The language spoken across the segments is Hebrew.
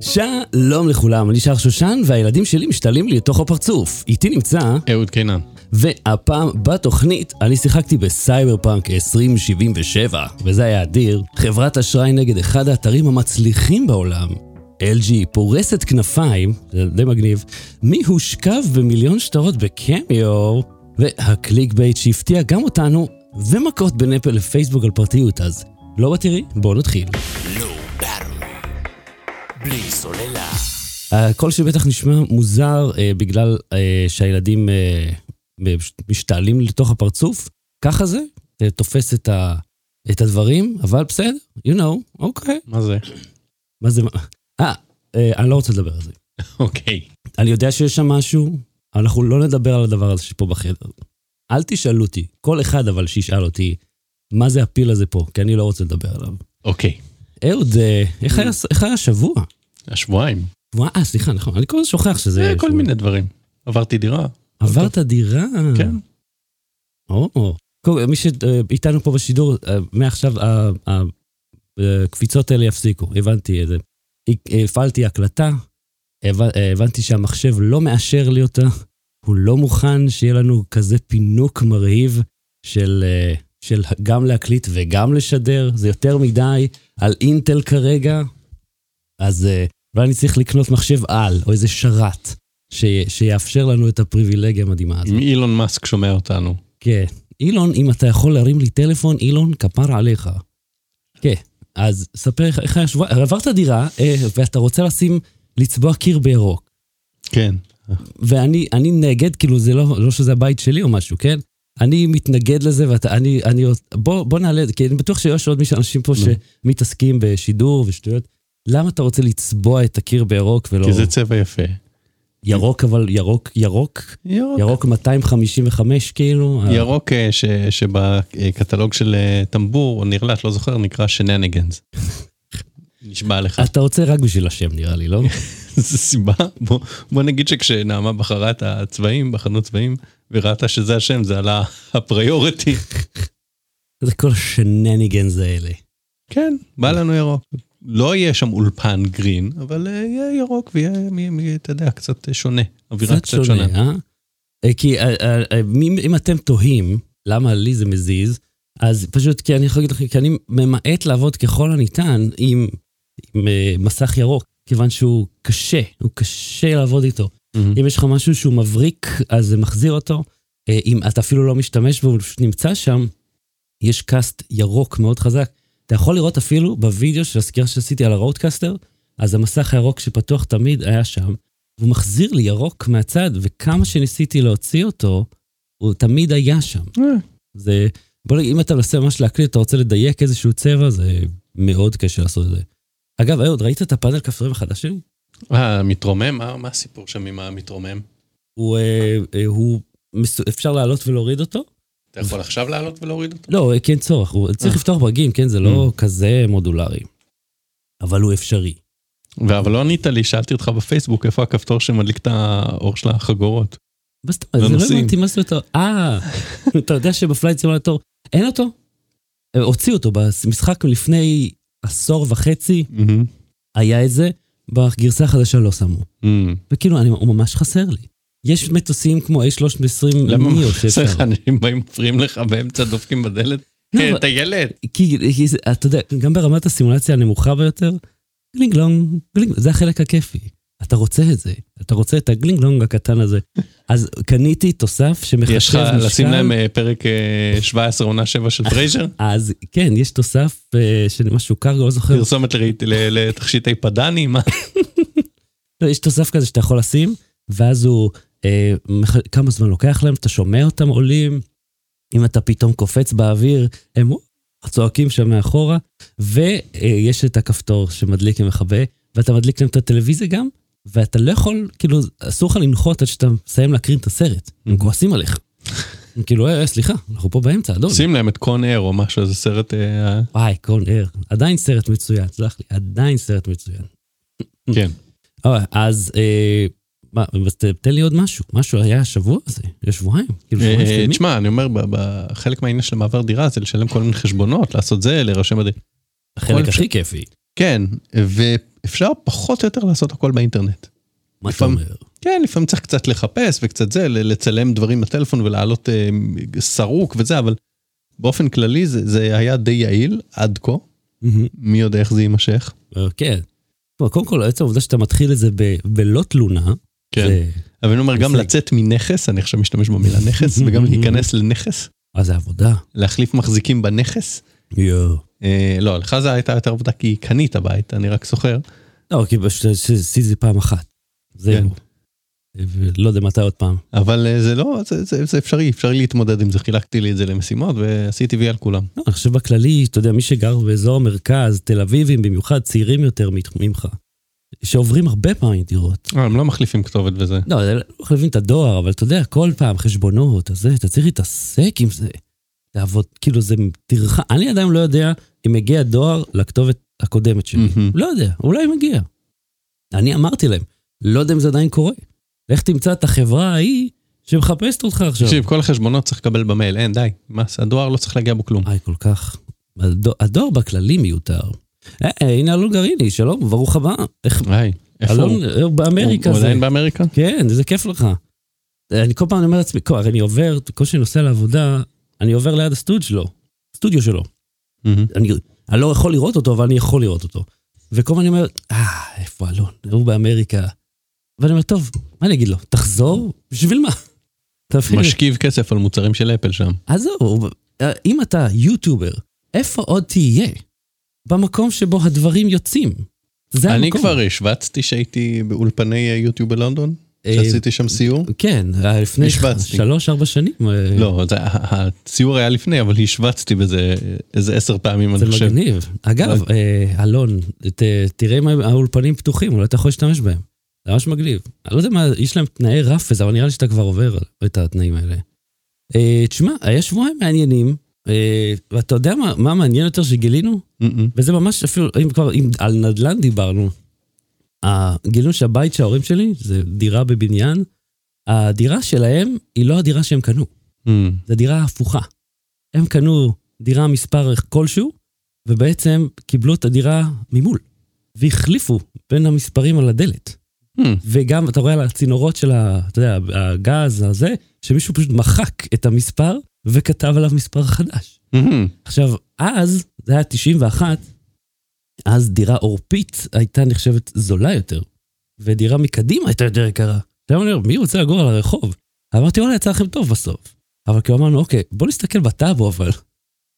שלום לכולם, אני שר שושן והילדים שלי משתעלים לי לתוך הפרצוף. איתי נמצא, אהוד קינן. והפעם בתוכנית אני שיחקתי ב-Cyberpunk 2077, וזה היה אדיר, חברת אשראי נגד אחד האתרים המצליחים בעולם. LG פורסת כנפיים, זה די מגניב, מי הושכב במיליון שטרות ב-cameo, וה-clickbait שהפתיע גם אותנו, ומכות בין אפל לפייסבוק על פרטיות, אז לא בתראי, בואו נתחיל. בלי סוללה. הקול שלי בטח נשמע מוזר אה, בגלל אה, שהילדים אה, משתעלים לתוך הפרצוף, ככה זה, זה תופס את, ה, את הדברים, אבל בסדר, you know, אוקיי. מה זה? מה זה, אה, אה, אני לא רוצה לדבר על זה. אוקיי. אני יודע שיש שם משהו, אבל אנחנו לא נדבר על הדבר הזה שפה בחדר. אל תשאלו אותי, כל אחד אבל שישאל אותי, מה זה הפיל הזה פה, כי אני לא רוצה לדבר עליו. אוקיי. אהוד, אה, איך היה השבוע? השבועיים. אה, סליחה, נכון, אני כל הזמן שוכח שזה... אה, כל מיני דברים. עברתי דירה. עברת דירה? כן. או, מי שאיתנו פה בשידור, אה, מעכשיו ה- ה- הקפיצות האלה יפסיקו, הבנתי את זה. הפעלתי הקלטה, הבנ- אה, הבנתי שהמחשב לא מאשר לי אותה, הוא לא מוכן שיהיה לנו כזה פינוק מרהיב של, אה, של גם להקליט וגם לשדר, זה יותר מדי על אינטל כרגע, אז אה, אולי אני צריך לקנות מחשב על, או איזה שרת, ש- שיאפשר לנו את הפריבילגיה המדהימה הזאת. אם אילון מאסק שומע אותנו. כן. אילון, אם אתה יכול להרים לי טלפון, אילון, כפרה עליך. כן. אז ספר איך- היה שבוע, עברת דירה, אה, ואתה רוצה לשים, לצבוע קיר בירוק. כן. ואני אני נגד, כאילו זה לא, לא שזה הבית שלי או משהו, כן? אני מתנגד לזה, ואתה, אני, אני, בוא, בוא נעלה את זה, כי אני בטוח שיש עוד מישהו, אנשים פה שמתעסקים בשידור ושטויות. למה אתה רוצה לצבוע את הקיר בירוק ולא... כי זה צבע יפה. ירוק, אבל ירוק, ירוק, ירוק. ירוק 255 כאילו. ירוק אה, ש- שבקטלוג של אה, טמבור, או נרלט, לא זוכר, נקרא שנניגנס. נשבע לך. אתה רוצה רק בשביל השם נראה לי, לא? זו סיבה. בוא- בוא נגיד שכשנעמה בחרה את הצבעים, בחנות צבעים, וראתה שזה השם, זה עלה הפריוריטי. זה כל השנניגנס האלה. כן, בא לנו ירוק. לא יהיה שם אולפן גרין, אבל אה, יהיה ירוק ויהיה, אתה יודע, קצת שונה. אווירה קצת שונה, אה? אה? כי אה, אם אתם תוהים למה לי זה מזיז, אז פשוט כי אני יכול להגיד לכם, כי אני ממעט לעבוד ככל הניתן עם, עם מסך ירוק, כיוון שהוא קשה, הוא קשה לעבוד איתו. מהמם. אם יש לך משהו שהוא מבריק, אז זה מחזיר אותו. אם אתה אפילו לא משתמש בו, הוא פשוט נמצא שם, יש cast ירוק מאוד חזק. אתה יכול לראות אפילו בווידאו של הסקירה שעשיתי על ה-RODECaster, אז המסך הירוק שפתוח תמיד היה שם, והוא מחזיר לי ירוק מהצד, וכמה שניסיתי להוציא אותו, הוא תמיד היה שם. אה, זה, בוא נגיד, אם אתה מנסה ממש להקליט, אתה רוצה לדייק איזשהו צבע, זה מאוד קשה לעשות את זה. אגב, אהוד, ראית את הפאנל כפתורים החדש שלי? אה, מתרומם? מה מה הסיפור שם עם המתרומם? הוא, אה, אפשר לעלות ולהוריד אותו? אתה יכול עכשיו לעלות ולהוריד אותו? לא, אה, כן צורך, הוא צריך אה. לפתוח ברגים, כן? זה לא כזה מודולרי. אבל הוא אפשרי. אבל לא ענית לי, שאלתי אותך בפייסבוק איפה הכפתור שמדליק את האור של החגורות. זה לא. הבנתי מה זה אותו. אה, אתה יודע שבפלייט סימולטור אין אותו? אה, הוציאו אותו במשחק לפני עשור וחצי. היה את זה, בגרסה החדשה לא שמו. וכאילו, הוא ממש חסר לי. יש מטוסים כמו A320 למה neo חסר שאפשר. לך אנשים באים מפריעים לך באמצע דופקים בדלת? לא, כן, ילד. כי, אתה יודע, גם ברמת הסימולציה הנמוכה ביותר, גלינגלונג, גלינג, זה החלק הכיפי. אתה רוצה את זה, אתה רוצה את הגלינגלונג הקטן הזה. אז קניתי תוסף שמחשב יש לך משקל. לשים להם אה, פרק אה, 17 עונה 7 של פרייזר? אז כן, יש תוסף אה, של משהו קרגו, לא זוכר. פרסומת לתכשיטי פדני? מה? לא, יש תוסף כזה שאתה יכול לשים, ואז הוא, אה, כמה זמן לוקח להם, אתה שומע אותם עולים, אם אתה פתאום קופץ באוויר, הם צועקים שם מאחורה, ויש את הכפתור שמדליק ומכבה, ואתה מדליק להם את הטלוויזיה גם, ואתה לא יכול, כאילו, אסור לך לנחות עד שאתה מסיים להקרין את הסרט, הם כועסים עליך. כאילו, אה, אה, סליחה, אנחנו פה באמצע, אדון. שים להם את קון אר או משהו, איזה סרט... אה, וואי, קון אר, עדיין סרט מצוין, סלח לי, עדיין סרט מצוין. כן. אז, אה, מה, תן לי עוד משהו, משהו היה השבוע הזה, יש שבועיים, כאילו שבועיים אה, שלמים. תשמע, אני אומר, חלק מהעניין של מעבר דירה זה לשלם כל מיני חשבונות, לעשות זה, להירשם בדירה. החלק הכי כיפי. כן, אפשר פחות או יותר לעשות הכל באינטרנט. מה אתה אומר? כן, לפעמים צריך קצת לחפש וקצת זה, לצלם דברים בטלפון ולהעלות אה, סרוק וזה, אבל באופן כללי זה, היה די יעיל עד כה. מי יודע איך זה יימשך. אה, כן. קודם כל, עצם העובדה שאתה מתחיל את זה בלא תלונה, זה- אבל אני אומר, גם. לצאת מנכס, אני עכשיו משתמש במילה נכס, וגם להיכנס לנכס, אה, זה עבודה. להחליף מחזיקים בנכס. יואו. אה, לא, לך זה הייתה יותר עבודה כי קנית בית, אני רק סוחר. לא, כי פשוט עשיתי זה פעם אחת. זהו. ולא יודע מתי עוד פעם. אבל אה, זה לא, זה, זה, זה אפשרי, אפשרי להתמודד עם זה, חילקתי לי את זה למשימות ועשיתי וי על כולם. לא, אני חושב בכללי, אתה יודע, מי שגר באזור המרכז, תל אביבים, במיוחד צעירים יותר ממך, שעוברים הרבה פעמים דירות. אה, הם לא מחליפים כתובת וזה. לא, זה לא מחליפים את הדואר, אבל אתה יודע, כל פעם חשבונות, אז זה, אתה צריך להתעסק עם זה. לעבוד, כאילו זה טרחה. אני עדיין לא יודע אם מגיע דואר לכתובת הקודמת שלי. מהמם. לא יודע, אולי מגיע. אני אמרתי להם, לא יודע אם זה עדיין קורה. לך תמצא את החברה ההיא שמחפשת אותך עכשיו. תקשיב, כל החשבונות צריך לקבל במייל, אין, די. מה, הדואר לא צריך להגיע בו כלום. איי, כל כך. הדואר, הדואר בכללי מיותר. אה, אה, הנה אלון גריני, שלום, ברוך הבא. איך, היי, איפה הוא? אלון אה, באמריקה הוא זה. עדיין באמריקה? כן, איזה כיף לך. אני כל פעם אומר לעצמי, הרי אני עובר, כל שאני נוסע לעבודה, אני עובר ליד הסטודיו שלו, סטודיו שלו. אני, לא יכול לראות אותו, אבל אני יכול לראות אותו. וכל פעם אני אומר, אה, איפה אלון? הוא באמריקה. ואני אומר, טוב, מה אני אגיד לו? תחזור? בשביל מה? משכיב כסף על מוצרים של אפל שם. עזוב, אם אתה יוטיובר, איפה עוד תהיה? במקום שבו הדברים יוצאים. זה אני המקום. כבר השווצתי שהייתי באולפני אה, יוטיוב בלונדון, אה, שעשיתי שם סיור. כן, היה לפני. שלוש-ארבע שנים. אה, לא, זה- ה- הציור היה לפני, אבל השווצתי בזה איזה עשר פעמים, זה אני חושב. מגניב. אגב, אה, אלון, ת- תראה אם האולפנים פתוחים, אולי אתה יכול להשתמש בהם. זה ממש מגניב. אני לא יודע מה, יש להם תנאי רף וזה, אבל נראה לי שאתה כבר עובר את התנאים האלה. אה, תשמע, היה שבועיים מעניינים, אה, ואתה יודע מה, מה מעניין יותר שגילינו? וזה ממש אפילו, אם כבר, אם על נדל"ן דיברנו, אה, גילינו שהבית של ההורים שלי, זה דירה בבניין, הדירה שלהם היא לא הדירה שהם קנו, מהמם. זו דירה הפוכה. הם קנו דירה מספר כלשהו, ובעצם קיבלו את הדירה ממול, והחליפו בין המספרים על הדלת. מהמם. וגם, אתה רואה על הצינורות של ה... אתה יודע, הגז הזה, שמישהו פשוט מחק את המספר וכתב עליו מספר חדש. מהמם. עכשיו, אז, זה היה 91, אז דירה עורפית הייתה נחשבת זולה יותר, ודירה מקדימה הייתה יותר יקרה. עכשיו אני אומר, מי רוצה לגור על הרחוב? אמרתי, וואלה, יצא לכם טוב בסוף. אבל כאילו אמרנו, אוקיי, בוא נסתכל בטאבו אבל,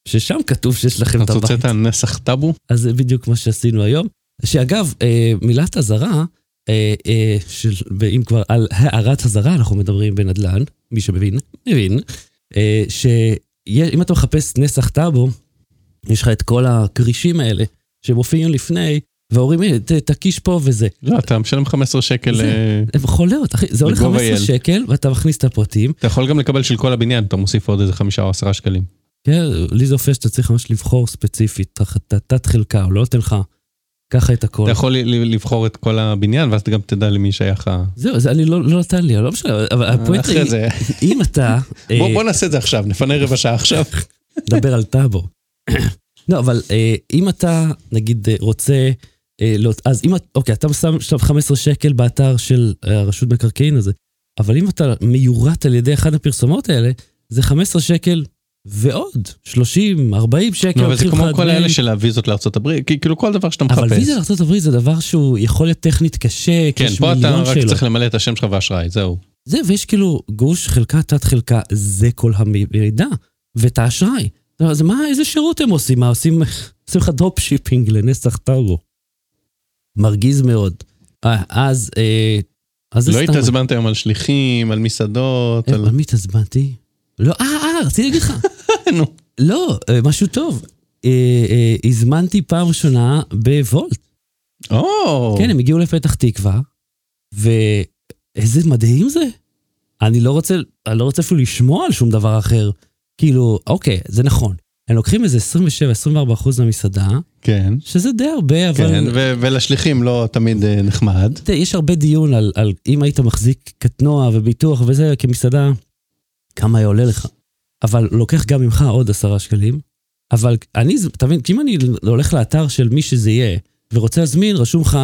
ששם כתוב שיש לכם את אתה הבית. רוצה את הנסח טאבו? אז זה בדיוק מה שעשינו היום. שאגב, אה, מילת אזהרה, אה, אה, של, אם כבר על הערת אזהרה אנחנו מדברים בנדל"ן, מי שמבין, מבין, שאם אתה מחפש נסח טאבו, יש לך את כל הכרישים האלה שמופיעים לפני, ואומרים, "הנה, ת- תקיש פה וזה. לא, אתה משלם 15 שקל, זה- אה, חולאות, אחי, זה עולה בגובה 15 ילד. שקל, ואתה מכניס את הפרטים. אתה יכול גם לקבל של כל הבניין, אתה מוסיף עוד איזה חמישה או עשרה שקלים. כן, לי זה אופי שאתה צריך ממש לבחור ספציפית, תת חלקה, הוא לא נותן לך ככה את הכל. אתה יכול לבחור את כל הבניין, ואז אתה גם תדע למי שייך ה... זהו, זה אני לא, לא נתן לי, לא משנה, אבל הפואנטה אחרי היא, זה. אם אתה, בוא אה, בוא נעשה את זה עכשיו, נפנה רבע שעה עכשיו. נדבר על טאבו. לא, אבל אה, אם אתה, נגיד, אה, רוצה, אה, לא, אז אם, את- אוקיי, אתה שם עכשיו 15 שקל באתר של אה, הרשות מקרקעין הזה, אבל אם אתה מיורט על ידי אחד הפרסומות האלה, זה 15 שקל ועוד 30, 40 שקל. אבל זה כמו כל האלה של הוויזות לארצות הברית, כי- כאילו כל דבר שאתה אבל מחפש. ויזה לארה"ב זה דבר שהוא יכול להיות טכנית קשה, כן, פה אתה רק שאלות. צריך למלא את השם שלך ואשראי, זהו. זה, ויש כאילו גוש, חלקה, תת חלקה, זה כל המידע, ואת האשראי. אז מה, איזה שירות הם עושים? מה, עושים, עושים לך drop shipping לנסח טאבו. מרגיז מאוד. אה, אז, אה, אז לא סתם. התעצבנת היום על שליחים, על מסעדות, אה, על... מי התעצבנתי? לא, אה, אה, רציתי להגיד לך. נו. לא, אה, משהו טוב. אה, אה, הזמנתי פעם ראשונה בוולט. או, כן, הם הגיעו לפתח תקווה, ואיזה מדהים זה. אני לא רוצה, אני לא רוצה אפילו לשמוע על שום דבר אחר. כאילו, אוקיי, זה נכון. הם לוקחים איזה 27-24 אחוז מהמסעדה, כן, שזה די הרבה, אבל... כן, ו- ולשליחים לא תמיד נחמד. יש הרבה דיון על, על אם היית מחזיק קטנוע וביטוח וזה כמסעדה, כמה היה עולה לך. אבל לוקח גם ממך עוד עשרה שקלים. אבל אני, אתה מבין, כי אם אני הולך לאתר של מי שזה יהיה, ורוצה להזמין, רשום לך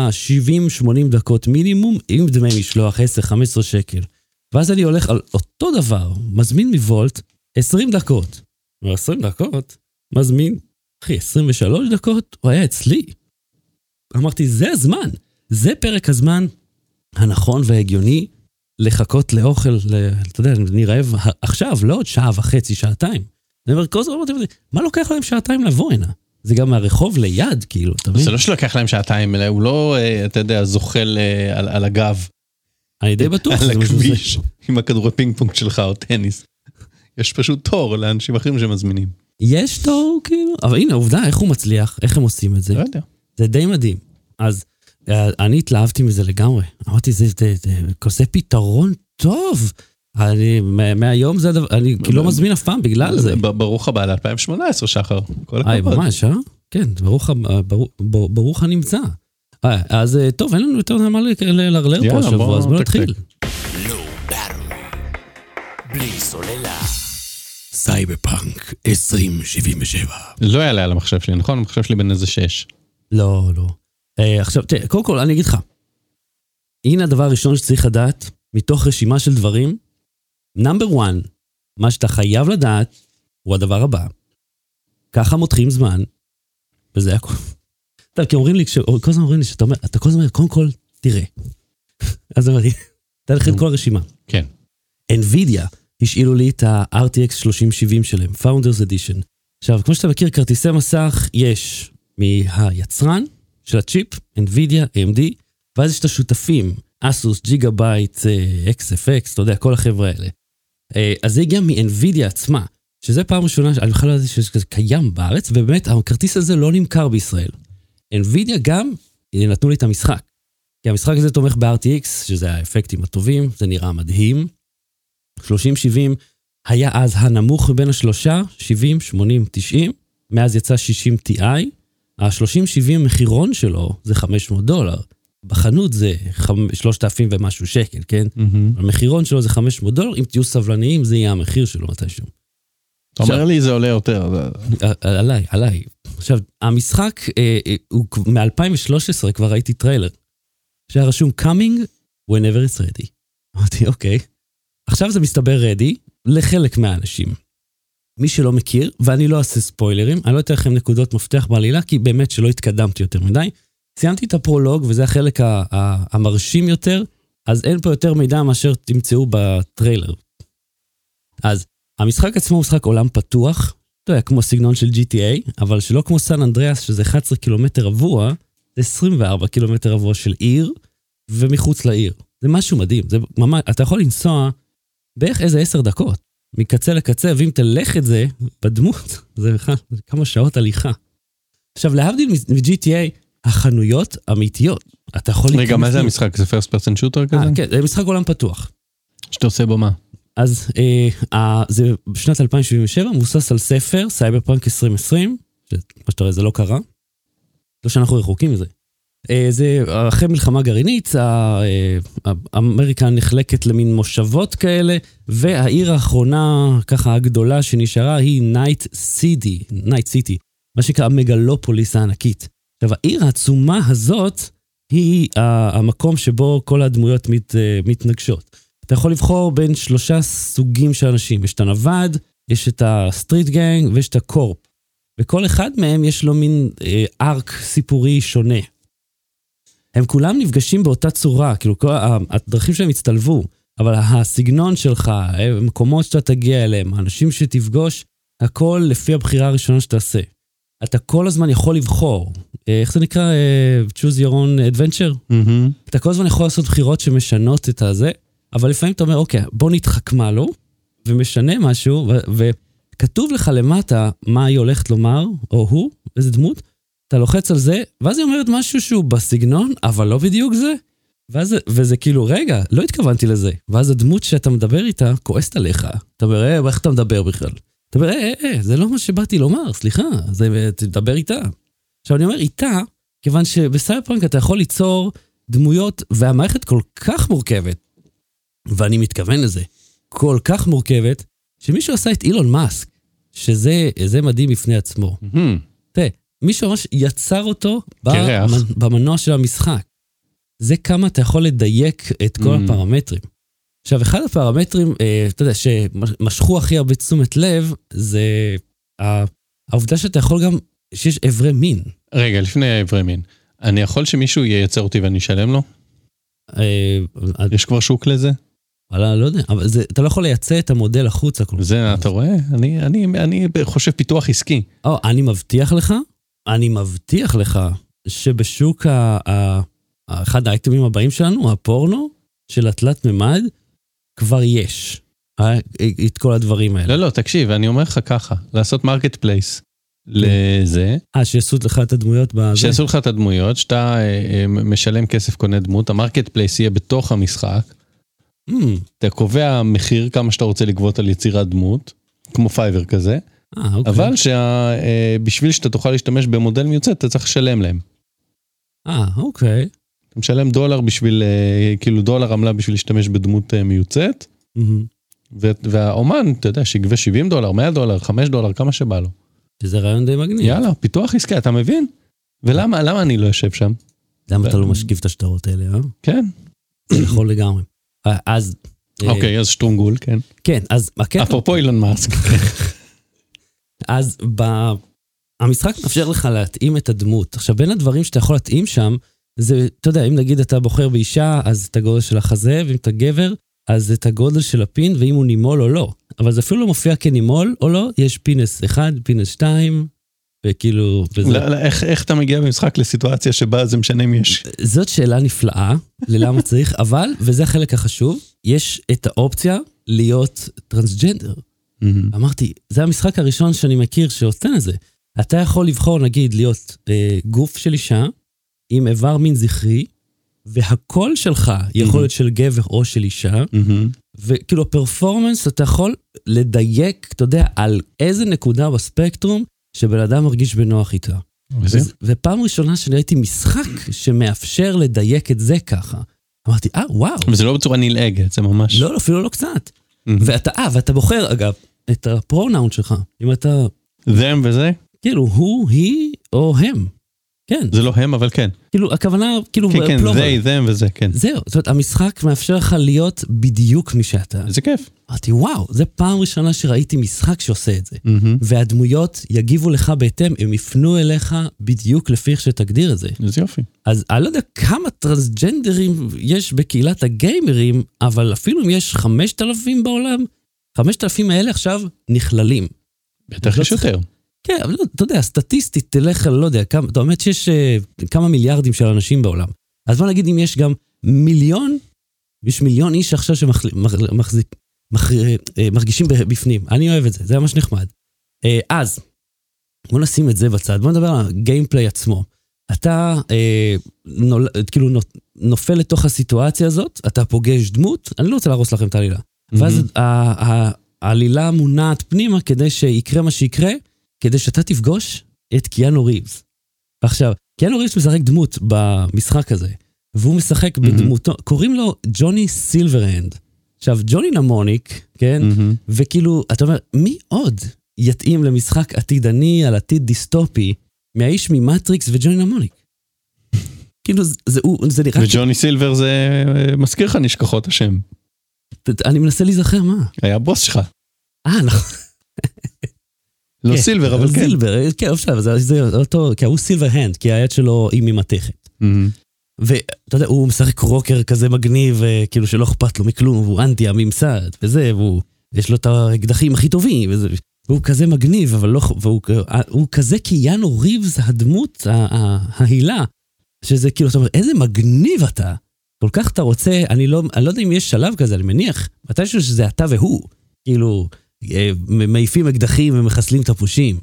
70-80 דקות מינימום, עם דמי משלוח 10-15 שקל. ואז אני הולך על אותו דבר, מזמין מוולט 20 דקות. אומר, 20 דקות? מזמין. אחי, 23 דקות? הוא היה אצלי. אמרתי, זה הזמן. זה פרק הזמן הנכון וההגיוני לחכות לאוכל. אתה יודע, אני רעב עכשיו, לא עוד שעה וחצי, שעתיים. אני אומר, כל הזמן מה לוקח להם שעתיים לבוא הנה? זה גם מהרחוב ליד, כאילו, אתה מבין? זה לא שלוקח להם שעתיים, אלא הוא לא, אה, אתה יודע, זוחל אה, על, על הגב. אני די בטוח על משהו זה. הכביש, עם הכדורי פינג פונג שלך או טניס. יש פשוט תור לאנשים אחרים שמזמינים. יש תור, כאילו, אבל הנה, עובדה, איך הוא מצליח, איך הם עושים את זה. לא יודע. זה די מדהים. אז אני התלהבתי מזה לגמרי. אמרתי, זה, זה, זה כזה פתרון טוב. אני, מה- מהיום זה הדבר, אני כאילו לא מזמין אף פעם בגלל זה. ברוך הבא ל-2018, שחר. כל היי, הכבוד. ממש, אה? כן, ברוך, ה- ברוך, ברוך הנמצא. אה, אז אה, טוב, אין לנו יותר מה ללרלר פה השבוע, אז בוא. נתחיל. לא. בלי סוללה. סייבר פאנק 2077. לא יעלה על המחשב שלי, נכון? המחשב שלי בן איזה שש. לא, לא. אה, עכשיו, תראה, קודם כל, אני אגיד לך. הנה הדבר הראשון שצריך לדעת, מתוך רשימה של דברים. נאמבר 1, מה שאתה חייב לדעת, הוא הדבר הבא. ככה מותחים זמן, וזה הכל. אתה יודע, כי אומרים לי, כל הזמן אומרים לי, שאתה אומר, אתה כל הזמן אומר, קודם כל, תראה. אז אמרתי, תן לך את כל הרשימה. כן. NVIDIA השאילו לי את ה-RTX 3070 שלהם, Founders Edition. עכשיו, כמו שאתה מכיר, כרטיסי מסך יש מהיצרן של הצ'יפ, NVIDIA, AMD, ואז יש את השותפים, ASUS, Gigabyte, XFX, אתה יודע, כל החבר'ה האלה. אה, אז זה הגיע מ-NVIDIA עצמה, שזה פעם ראשונה, אני בכלל לא ידעתי שזה קיים בארץ, ובאמת, הכרטיס הזה לא נמכר בישראל. NVIDIA גם אה, נתנו לי את המשחק. כי המשחק הזה תומך ב-RTX, שזה האפקטים הטובים, זה נראה מדהים. 30-70 היה אז הנמוך מבין השלושה, 70, 80, 90, מאז יצא 60 Ti. ה-30-70 מחירון שלו זה 500 דולר. בחנות זה 3,000 ומשהו שקל, כן? המחירון שלו זה 500 דולר, אם תהיו סבלניים זה יהיה המחיר שלו מתישהו. אתה אומר לי זה עולה יותר. זה- אה, עליי, עליי. עכשיו, המשחק אה, אה, הוא מ-2013 כבר ראיתי טריילר. שהיה רשום coming whenever it's ready. אמרתי, אוקיי. עכשיו זה מסתבר ready לחלק מהאנשים. מי שלא מכיר, ואני לא אעשה ספוילרים, אני לא אתן לכם נקודות מפתח בעלילה, כי באמת שלא התקדמתי יותר מדי. סיימתי את הפרולוג, וזה החלק ה- ה- המרשים יותר, אז אין פה יותר מידע מאשר תמצאו בטריילר. אז המשחק עצמו הוא משחק עולם פתוח, אתה יודע, כמו סגנון של GTA, אבל שלא כמו סן אנדריאס, שזה 11 קילומטר רבוע, זה 24 קילומטר רבוע של עיר, ומחוץ לעיר. זה משהו מדהים, זה ממש, אתה יכול לנסוע בערך איזה 10 דקות, מקצה לקצה, ואם תלך את זה בדמות, זה בכלל כמה שעות הליכה. עכשיו, להבדיל מ-GTA, החנויות אמיתיות. אתה יכול רגע, מה זה להיכנס- המשחק? זה first person shooter כזה? כן, זה משחק עולם פתוח. שאתה עושה בו מה? אז אה, אה, זה בשנת 2077, מבוסס על ספר, סייבר פאנק 2020, שכמו שאתה רואה זה לא קרה, לא שאנחנו רחוקים מזה. אה, זה אחרי מלחמה גרעינית, אה, אמריקה נחלקת למין מושבות כאלה, והעיר האחרונה, ככה הגדולה שנשארה, היא Night City, Night City, מה שנקרא המגלופוליס הענקית. עכשיו, העיר העצומה הזאת היא ה- המקום שבו כל הדמויות מת, אה, מתנגשות. אתה יכול לבחור בין שלושה סוגים של אנשים. יש את הנווד, יש את ה-street gang ויש את ה-corp. וכל אחד מהם יש לו מין אה, arc סיפורי שונה. הם כולם נפגשים באותה צורה, כאילו כל הדרכים שלהם הצטלבו, אבל הסגנון שלך, המקומות שאתה תגיע אליהם, האנשים שתפגוש, הכל לפי הבחירה הראשונה שתעשה. אתה כל הזמן יכול לבחור. אה, איך זה נקרא? אה, choose your own adventure? מהמם. אתה כל הזמן יכול לעשות בחירות שמשנות את הזה, אבל לפעמים אתה אומר, אוקיי, בוא נתחכם לו, ומשנה משהו, וכתוב לך למטה מה היא הולכת לומר, או הוא, איזה דמות, אתה לוחץ על זה, ואז היא אומרת משהו שהוא בסגנון, אבל לא בדיוק זה. ואז, וזה כאילו, רגע, לא התכוונתי לזה. ואז הדמות שאתה מדבר איתה כועסת עליך. אתה אומר, אה, איך אתה מדבר בכלל? אתה אומר, אה, אה, אה, זה לא מה שבאתי לומר, סליחה, זה, תדבר איתה. עכשיו, אני אומר איתה, כיוון שב-Cyberpunk אתה יכול ליצור דמויות, והמערכת כל כך מורכבת, ואני מתכוון לזה, כל כך מורכבת, שמישהו עשה את אילון מאסק, שזה זה מדהים בפני עצמו. מהמם. תראה, מישהו ממש יצר אותו קרח. במנ- במנוע של המשחק. זה כמה אתה יכול לדייק את כל Mm. הפרמטרים. עכשיו, אחד הפרמטרים, אה, אתה יודע, שמשכו הכי הרבה תשומת לב, זה העובדה שאתה יכול גם, שיש אברי מין. רגע, לפני האיברי מין. אני יכול שמישהו ייצר אותי ואני אשלם לו? אה, יש כבר שוק לזה? וואלה, לא יודע, אבל זה, אתה לא יכול לייצא את המודל החוצה. זה, אתה רואה? אני, אני, אני חושב פיתוח עסקי. או, אני מבטיח לך, אני מבטיח לך שבשוק ה... ה... אחד האייטמים הבאים שלנו, הפורנו של התלת מימד, כבר יש אה, את כל הדברים האלה. לא, לא, תקשיב, אני אומר לך ככה, לעשות marketplace לזה, אה, שיעשו לך את הדמויות בזה? שיעשו לך את הדמויות, שאתה אה, אה, משלם כסף, קונה דמות, ה-marketplace יהיה בתוך המשחק, Mm, אתה קובע מחיר כמה שאתה רוצה לגבות על יצירת דמות, כמו Fiverr כזה, אה, אוקיי. אבל שבשביל שאתה תוכל להשתמש במודל מיוצא, אתה צריך לשלם להם. אה, אוקיי. אתה משלם דולר בשביל, אה, כאילו דולר עמלה בשביל להשתמש בדמות אה, מיוצאת. ו- והאומן, אתה יודע, שיגבה 70 דולר, 100 דולר, 5 דולר, כמה שבא לו. שזה רעיון די מגניב. יאללה, פיתוח עסקי, אתה מבין? ולמה למה אני לא יושב שם? למה אתה לא משקיף את השטרות האלה, אה? כן. זה יכול לגמרי. אה, אז... אה, אוקיי, אז שטרונגול, כן. כן, אז. אפרופו אילון מאסק. אז ב... המשחק מאפשר לך להתאים את הדמות. עכשיו, בין הדברים שאתה יכול להתאים שם, זה, אתה יודע, אם נגיד אתה בוחר באישה, אז את הגודל של החזה, ואם אתה גבר, אז את הגודל של הפין, ואם הוא נימול או לא. אבל זה אפילו לא מופיע כנימול או לא, יש פינס 1, פינס 2, וכאילו... וזה... לא, לא, איך איך אתה מגיע במשחק לסיטואציה שבה זה משנה אם יש... זאת שאלה נפלאה, ללמה צריך, אבל, וזה החלק החשוב, יש את האופציה להיות טרנסג'נדר. אמרתי, זה המשחק הראשון שאני מכיר שעושה את זה. אתה יכול לבחור, נגיד, להיות אה, גוף של אישה עם איבר מין זכרי, והקול שלך יכול להיות של גבר או של אישה, מהמם. וכאילו הפרפורמנס, אתה יכול לדייק, אתה יודע, על איזה נקודה בספקטרום שבן אדם מרגיש בנוח איתה. וזה? ופעם ראשונה שאני ראיתי משחק שמאפשר לדייק את זה ככה. אמרתי, אה, וואו. וזה לא בצורה נלעגת, זה ממש... לא, אפילו לא קצת. מהמם. ואתה, אה, ואתה בוחר, אגב, את הפרונאונד שלך. אם אתה, them וזה? כאילו, הוא, היא או הם. כן, זה לא הם, אבל כן. כאילו, הכוונה, כאילו, כן, כן, פלוral. they, them וזה, כן. זהו, זאת אומרת, המשחק מאפשר לך להיות בדיוק מי שאתה. איזה כיף. אמרתי, וואו, זה פעם ראשונה שראיתי משחק שעושה את זה. מהמם. והדמויות יגיבו לך בהתאם, הם יפנו אליך בדיוק לפי איך שתגדיר את זה. איזה יופי. אז אני לא יודע כמה טרנסג'נדרים יש בקהילת הגיימרים, אבל אפילו אם יש 5,000 בעולם, 5,000 האלה עכשיו נכללים. בטח לא יש יותר. כן, אבל לא, אתה יודע, סטטיסטית תלך לא יודע, כמה, אתה אומר שיש אה, כמה מיליארדים של אנשים בעולם. אז בוא נגיד אם יש גם מיליון, יש מיליון איש עכשיו שמרגישים בפנים. אני אוהב את זה, זה ממש נחמד. אה, אז, בוא נשים את זה בצד, בוא נדבר על הגיימפליי עצמו. אתה אה, נול, כאילו נו- נופל לתוך הסיטואציה הזאת, אתה פוגש דמות, אני לא רוצה להרוס לכם את העלילה. ואז העלילה מונעת פנימה כדי שיקרה מה שיקרה, כדי שאתה תפגוש את קיאנו ריבס. עכשיו, קיאנו ריבס משחק דמות במשחק הזה, והוא משחק. בדמותו, קוראים לו ג'וני סילברהנד. עכשיו, ג'וני נמוניק, כן. וכאילו, אתה אומר, מי עוד יתאים למשחק עתידני על עתיד דיסטופי מהאיש ממטריקס וג'וני נמוניק? כאילו, זה, זה, הוא- זה נראה... וג'וני סילבר זה אה, מזכיר לך נשכחות השם. אני מנסה להיזכר מה. היה הבוס שלך. אה, נכון. לא כן, סילבר, אבל כן. סילבר, כן, עכשיו, זה, זה אותו, כי הוא סילבר הנד, כי היד שלו היא ממתכת. ואתה יודע, הוא משחק רוקר כזה מגניב, אה, כאילו שלא אכפת לו מכלום, והוא אנטי הממסד, וזה, והוא, יש לו את האקדחים הכי טובים, וזה, והוא כזה מגניב, אבל לא, והוא אה, הוא כזה קיאנו ריבס, הדמות, ההילה, שזה כאילו, אתה אומר, איזה מגניב אתה. כל כך אתה רוצה, אני לא, אני לא יודע אם יש שלב כזה, אני מניח, מתישהו שזה אתה והוא, כאילו, אה, מעיפים אקדחים ומחסלים את הפושים.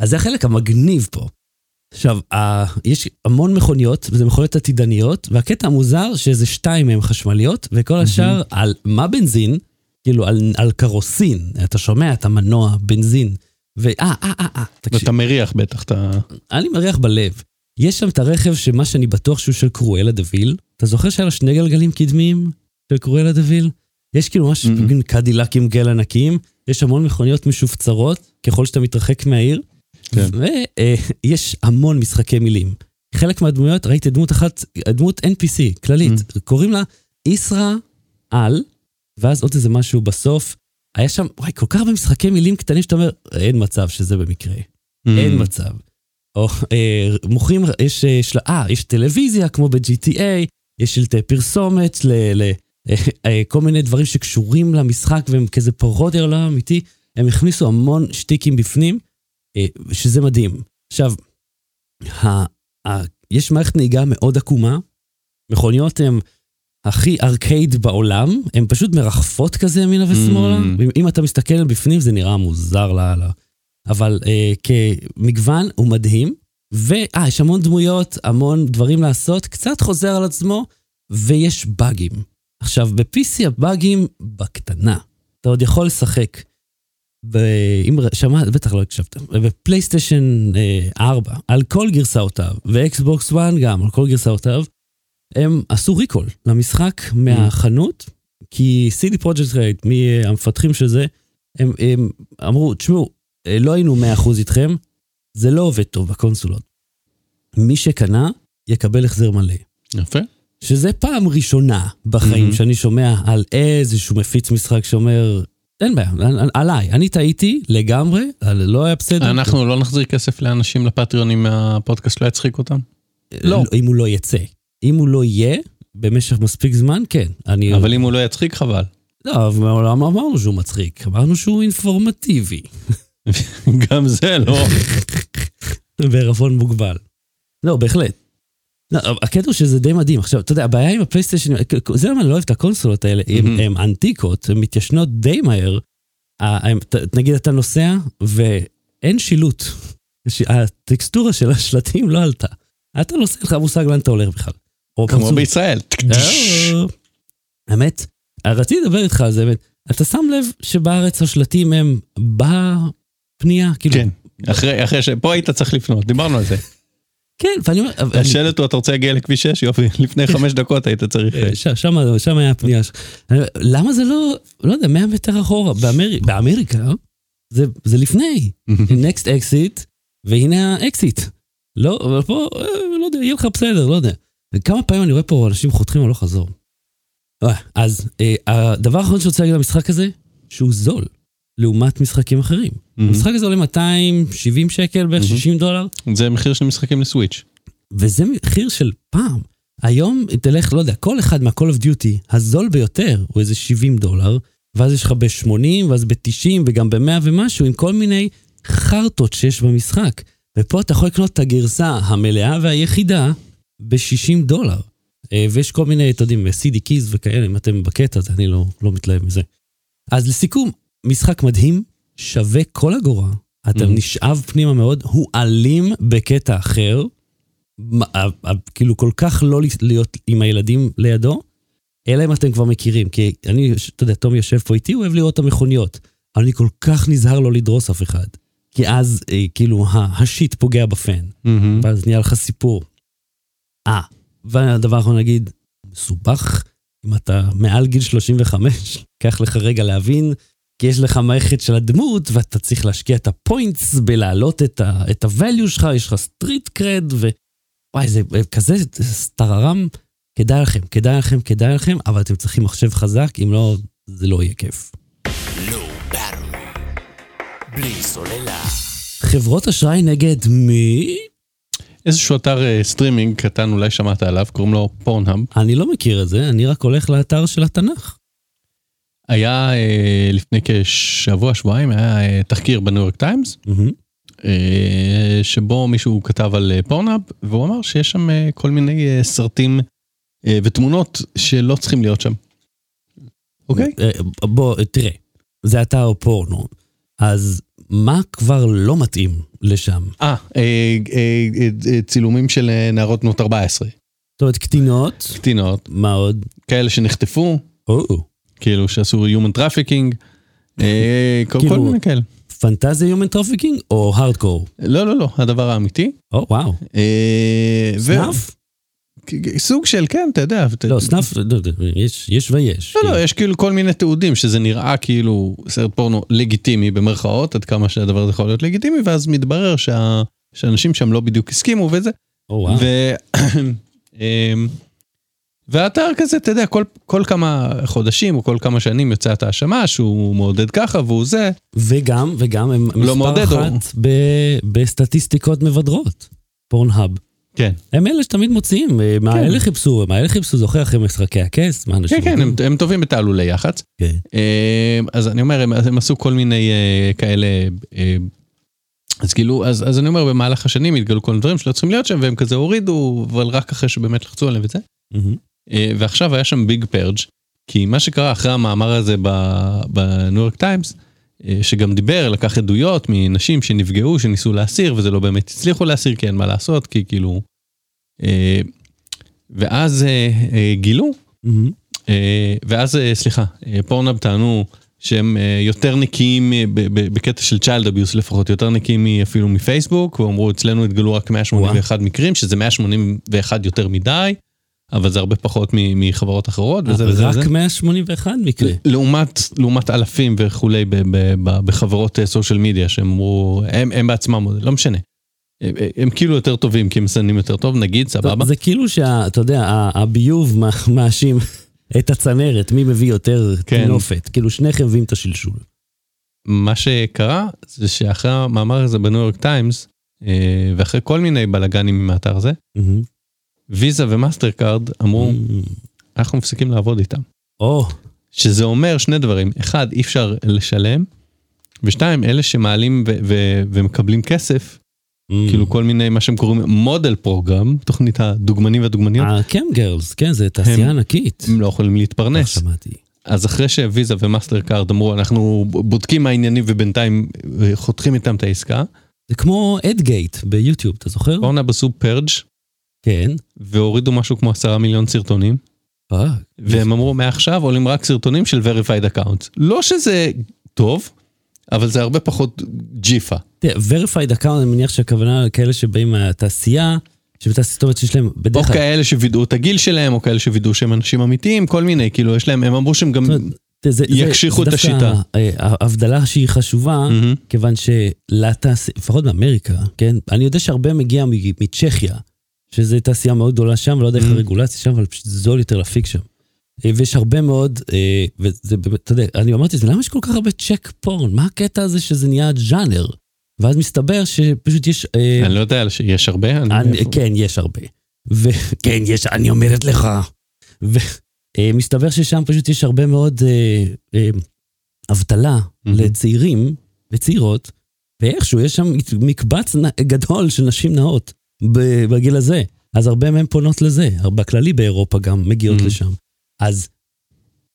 אז זה החלק המגניב פה. עכשיו, ה- יש המון מכוניות, וזה מכוניות עתידניות, והקטע המוזר שזה שתיים מהן חשמליות, וכל השאר על מה בנזין? כאילו, על, על קרוסין. אתה שומע את המנוע, בנזין. ואה, אה, אה, אה, תקשיב, ואתה מריח בטח את ה... אני מריח בלב. יש שם את הרכב שמה שאני בטוח שהוא של קרואלה דוויל. אתה זוכר שהיה לו שני גלגלים קדמיים של קרואלה דוויל? יש כאילו ממש Mhm. קדילק עם גל ענקיים, יש המון מכוניות משופצרות, ככל שאתה מתרחק מהעיר. כן. ויש המון משחקי מילים. חלק מהדמויות, ראיתי דמות אחת, דמות NPC, כללית, קוראים לה איסרה על, ואז עוד איזה משהו בסוף. היה שם, וואי, כל כך הרבה משחקי מילים קטנים שאתה אומר, אין מצב שזה במקרה. אין מצב. או אה, מוכרים, יש, אה, של- אה, יש טלוויזיה כמו ב-GTA, יש שלטי פרסומת ל... ל אה, אה, מיני דברים שקשורים למשחק והם כזה פרודיה לעולם אמיתי, הם הכניסו המון שטיקים בפנים, אה, שזה מדהים. עכשיו, ה, ה, יש מערכת נהיגה מאוד עקומה, מכוניות הן הכי ארקייד בעולם, הן פשוט מרחפות כזה ימינה ושמאלה, Mm. אם, אם אתה מסתכל בפנים זה נראה מוזר לאללה. אבל אה, כמגוון הוא מדהים, ואה, יש המון דמויות, המון דברים לעשות, קצת חוזר על עצמו, ויש באגים. עכשיו, ב-PC הבאגים בקטנה. אתה עוד יכול לשחק. ב... אם שמעת, בטח לא הקשבת, בפלייסטיישן אה, 4, על כל גרסאותיו, ואקסבוקס 1 גם, על כל גרסאותיו, הם עשו ריקול למשחק מהחנות, כי CD פרויקט רייט, מהמפתחים של זה, הם, הם אמרו, תשמעו, אה, לא היינו 100% איתכם, זה לא עובד טוב בקונסולות. מי שקנה, יקבל החזר מלא. יפה. שזה פעם ראשונה בחיים Mhm. שאני שומע על איזשהו מפיץ משחק שאומר, אין בעיה, על- עליי, אני טעיתי לגמרי, על- לא היה בסדר. אנחנו לא נחזיר כסף לאנשים לפטריון אם הפודקאסט לא יצחיק אותם? לא. אם הוא לא יצא. אם הוא לא יהיה, במשך מספיק זמן, כן. אני... אבל אם הוא לא יצחיק חבל. לא, אבל מעולם לא אמרנו שהוא מצחיק, אמרנו שהוא אינפורמטיבי, גם זה לא. בערבון מוגבל. לא, בהחלט. לא, הקטע הוא שזה די מדהים. עכשיו, אתה יודע, הבעיה עם הפלייסטיישן, זה למה אני לא אוהב את הקונסולות האלה, הן Mhm. הן אנטיקות, הן מתיישנות די מהר. הם- ת- נגיד אתה נוסע ואין שילוט. הטקסטורה של השלטים לא עלתה. אתה נוסע, אין לך מושג לאן אתה הולך בכלל. כמו. בישראל. אה, האמת, רציתי לדבר איתך על זה. אתה שם לב שבארץ השלטים הם בפנייה, כאילו... אחרי, אחרי ש... פה היית צריך לפנות, דיברנו על זה. כן, ואני אומר... השלט הוא אתה רוצה להגיע לכביש 6? יופי, לפני חמש דקות היית צריך... אה, שם, שם היה הפנייה. למה זה לא, לא יודע, 100 מטר אחורה? באמר... באמריקה זה, זה לפני. Next exit, והנה האקזיט. לא, אבל פה, אה, לא יודע, יהיה לך בסדר, לא יודע. כמה פעמים אני רואה פה אנשים חותכים הלוך חזור. אה, אז הדבר האחרון שאני רוצה להגיד למשחק הזה, שהוא זול, לעומת משחקים אחרים. המשחק הזה עולה 270 שקל, בערך Mhm. 60 דולר. זה מחיר של משחקים ל Switch. וזה מחיר של פעם. היום, אם תלך, לא יודע, כל אחד מה- Call of Duty, הזול ביותר הוא איזה 70 דולר, ואז יש לך ב-80, ואז ב-90, וגם ב-100 ומשהו, עם כל מיני חרטות שיש במשחק. ופה אתה יכול לקנות את הגרסה המלאה והיחידה ב-60 דולר. אה, ויש כל מיני, אתם יודעים, CD keys וכאלה, אם אתם בקטע הזה, אני לא, לא מתלהב מזה. אז לסיכום, משחק מדהים, שווה כל אגורה, אתה Mhm. נשאב פנימה מאוד, הוא אלים בקטע אחר, כאילו כל כך לא להיות עם הילדים לידו, אלא אם אתם כבר מכירים, כי אני, אתה יודע, תום יושב פה איתי, הוא אוהב לראות את המכוניות, אבל אני כל כך נזהר לא לדרוס אף אחד, כי אז אה, כאילו ה shit פוגע ב fan, Mhm. ואז נהיה לך סיפור. אה, והדבר האחרון להגיד, מסובך, אם אתה מעל גיל 35, קח לך רגע להבין, כי יש לך מערכת של הדמות, ואתה צריך להשקיע את ה points בלהעלות את ה- את ה-value שלך, יש לך street cred, ווואי, זה כזה סטררם, כדאי לכם, כדאי לכם, כדאי לכם, אבל אתם צריכים מחשב חזק, אם לא, זה לא יהיה כיף. בלי סוללה. חברות אשראי נגד מי? איזשהו אתר אה, סטרימינג קטן, אולי שמעת עליו, קוראים לו Pornhub. אני לא מכיר את זה, אני רק הולך לאתר של התנ"ך. היה אה, לפני כשבוע, שבועיים, היה אה, תחקיר בניו יורק טיימס. אה, שבו מישהו כתב על פורנהאב, והוא אמר שיש שם כל מיני סרטים ותמונות שלא צריכים להיות שם. אוקיי? בוא, תראה, זה אתר פורנו, אז מה כבר לא מתאים לשם? אה, אה, אה, אה, צילומים של נערות בנות 14, זאת אומרת, קטינות, קטינות, מה עוד? כאלה שנחטפו, או, כאילו שעשו human trafficking, אה, כל כל כאילו- מיני כאלה. פנטזיה human trafficking או הארדקור? לא, לא, לא, הדבר האמיתי. או, וואו. אה, snuff? סוג של, כן, אתה יודע. לא, snuff, לא, לא, יש יש ויש. לא, כאילו. לא, יש כאילו כל מיני תיעודים שזה נראה כאילו סרט פורנו לגיטימי במרכאות, עד כמה שהדבר הזה יכול להיות לגיטימי, ואז מתברר. שאנשים שם לא בדיוק הסכימו וזה. או, וואו. ו... אמ, והאתר כזה, אתה יודע, כל, כל כמה חודשים או כל כמה שנים יוצאת האשמה שהוא מעודד ככה והוא זה. וגם, וגם הם מספר לא או- אחת ב- בסטטיסטיקות מבדרות. פורנהאב. כן. הם אלה שתמיד מוציאים, אה, מה כן. אלה חיפשו, מה אלה חיפשו, זוכר אחרי משחקי הכס? מה אנשים כן, כן, הם, הם טובים בתעלולי יח"צ. כן. אה, אז אני אומר, הם, הם עשו כל מיני אה, כאלה, אז כאילו, אז, אז אני אומר, במהלך השנים התגלו כל מיני דברים שלא צריכים להיות שם, והם כזה הורידו, אבל רק אחרי שבאמת לחצו עליהם וזה. מהמם. אה, ועכשיו היה שם ביג פרג', כי מה שקרה אחרי המאמר הזה בניו יורק טיימס, אה, שגם דיבר, לקח עדויות מנשים שנפגעו, שניסו להסיר, וזה לא באמת הצליחו להסיר, כי אין מה לעשות, כי כאילו... אה, ואז גילו ואז, סליחה, פורנאב טענו שהם יותר נקיים בקטע של צ'יילד אביוס לפחות, יותר נקיים אפילו מפייסבוק, ואמרו אצלנו התגלו רק 181 מקרים, שזה 181 יותר מדי, אבל זה הרבה פחות מ- מחברות אחרות, וזה וזה וזה. רק 181 מקרה. לעומת, לעומת אלפים וכולי ב- ב- ב- בחברות סושיאל מדיה שהם אמרו, הם, הם בעצמם, לא משנה. הם, הם כאילו יותר טובים כי הם מסננים יותר טוב, נגיד, סבבה. זה כאילו שאתה יודע, הביוב מאשים את הצנרת, מי מביא יותר כן. טינופת. כאילו שניכם מביאים את השלשול. מה שקרה זה שאחרי המאמר הזה בניו יורק טיימס, אה, ואחרי כל מיני בלאגנים מהאתר הזה, Mhm. ויזה ומאסטר קארד אמרו, Mhm. אנחנו מפסיקים לעבוד איתם. או, שזה אומר שני דברים, אחד, אי אפשר לשלם, ושתיים, אלה שמעלים ו- ו- ומקבלים כסף, מהמם. כאילו כל מיני, מה שהם קוראים model program, תוכנית הדוגמנים והדוגמניות, ה cam girls, כן, זה תעשייה ענקית. הם לא יכולים להתפרנס. שמעתי. אז אחרי שוויזה ומאסטר קארד אמרו, אנחנו בודקים מה העניינים ובינתיים אה, חותכים איתם את העסקה, זה כמו אדגייט ביוטיוב, אתה זוכר? Pornhub עשו purge כן. והורידו משהו כמו עשרה מיליון סרטונים, fuck. והם אמרו מעכשיו עולים רק סרטונים של verified account. לא שזה טוב, אבל זה הרבה פחות ג'יפה. תראה, verified account, אני מניח שהכוונה לכאלה שבאים מהתעשייה, אומרת שיש להם או בדרך כלל... כאלה שווידאו את הגיל שלהם, או כאלה שווידאו שהם אנשים אמיתיים, כל מיני, כאילו יש להם, הם אמרו שהם גם... זה- זה- יקשיחו זה את דווקא, השיטה. אה, ההבדלה שהיא חשובה, מהמם. כיוון שלתעשייה, לפחות באמריקה, כן? אני יודע שהרבה מגיע מצ'כיה, שזו תעשייה מאוד גדולה שם, ולא יודע איך Mm. הרגולציה שם, אבל פשוט זול יותר להפיק שם. אה, ויש הרבה מאוד, אה, וזה באמת, אתה יודע, אני אמרתי, למה יש כל כך הרבה צ'ק פורן? מה הקטע הזה שזה נהיה ז'אנר? ואז מסתבר שפשוט יש... אה, אני לא יודע, יש הרבה? אני- איפה- כן, יש הרבה. וכן, יש, אני אומרת לך. ומסתבר ששם פשוט יש הרבה מאוד אבטלה מהמם. לצעירים וצעירות, ואיכשהו יש שם מקבץ גדול של נשים נאות בגיל הזה. אז הרבה מהן פונות לזה, בכללי באירופה גם מגיעות מהמם. לשם. אז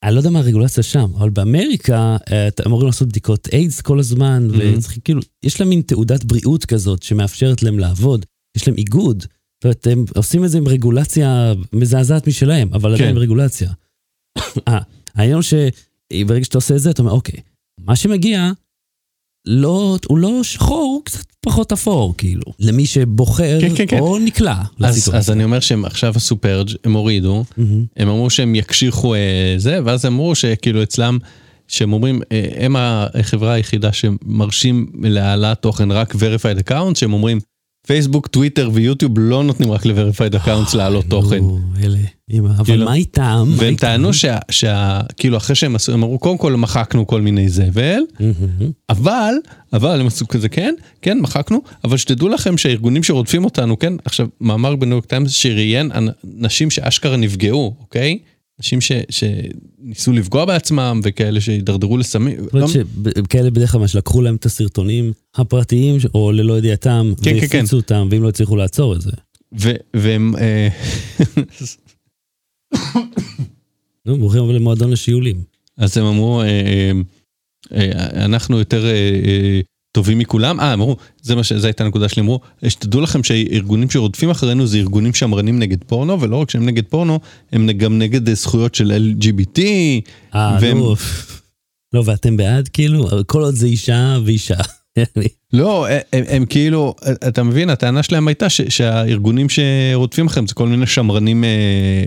אני לא יודע מה הרגולציה שם, אבל באמריקה אה, אתם אמורים לעשות בדיקות איידס כל הזמן, מהמם. וצריך כאילו, יש להם מין תעודת בריאות כזאת שמאפשרת להם לעבוד, יש להם איגוד, זאת אומרת, הם עושים את זה עם רגולציה מזעזעת משלהם, אבל עדיין כן. עם רגולציה. אה, העניין הוא שברגע שאתה עושה את זה, אתה אומר, אוקיי, מה שמגיע, לא, הוא לא שחור, הוא קצת פחות אפור, כאילו, למי שבוחר כן, כן, כן. או נקלע אז, לסיטואציה. אז אני אומר שהם עכשיו עשו פרג', הם הורידו, מהמם. הם אמרו שהם יקשיחו אה, זה, ואז אמרו שכאילו אצלם, שהם אומרים, אה, הם החברה היחידה שמרשים להעלאת תוכן רק verified account, שהם אומרים, פייסבוק, טוויטר ויוטיוב לא נותנים רק ל-verified accounts תוכן. נו, אלה, אמא, אבל כאילו, מה איתם? והם? טענו שה, שה... כאילו אחרי שהם עשו, הם אמרו, קודם כל מחקנו כל מיני זבל. אבל, אבל הם עשו כזה כן, כן, מחקנו, אבל שתדעו לכם שהארגונים שרודפים אותנו, כן, עכשיו, מאמר בניו יורק טיימס שראיין נשים שאשכרה נפגעו, אוקיי? נשים ש, שניסו לפגוע בעצמם וכאלה שהידרדרו לסמים. זאת אומרת לא- שכאלה בדרך כלל שלקחו להם את הסרטונים הפרטיים, או ללא ידיעתם, כן, כן, כן. והפיצו אותם, ואם לא הצליחו לעצור את זה. ו- והם... אה, נו, ברוכים הבאים למועדון השיעולים. אז הם אמרו, אה, אה, אנחנו יותר טובים מכולם. אה, אמרו, זה מה ש... זו הייתה הנקודה שלי, אמרו, שתדעו לכם שהארגונים שרודפים אחרינו זה ארגונים שמרנים נגד פורנו, ולא רק שהם נגד פורנו, הם גם נגד אה, זכויות של LGBT. אה, והם- נו. לא, ואתם בעד כאילו? כל עוד זה אישה ואישה. לא, הם, הם כאילו, אתה מבין, הטענה שלהם הייתה ש, שהארגונים שרודפים אחריהם זה כל מיני שמרנים אה,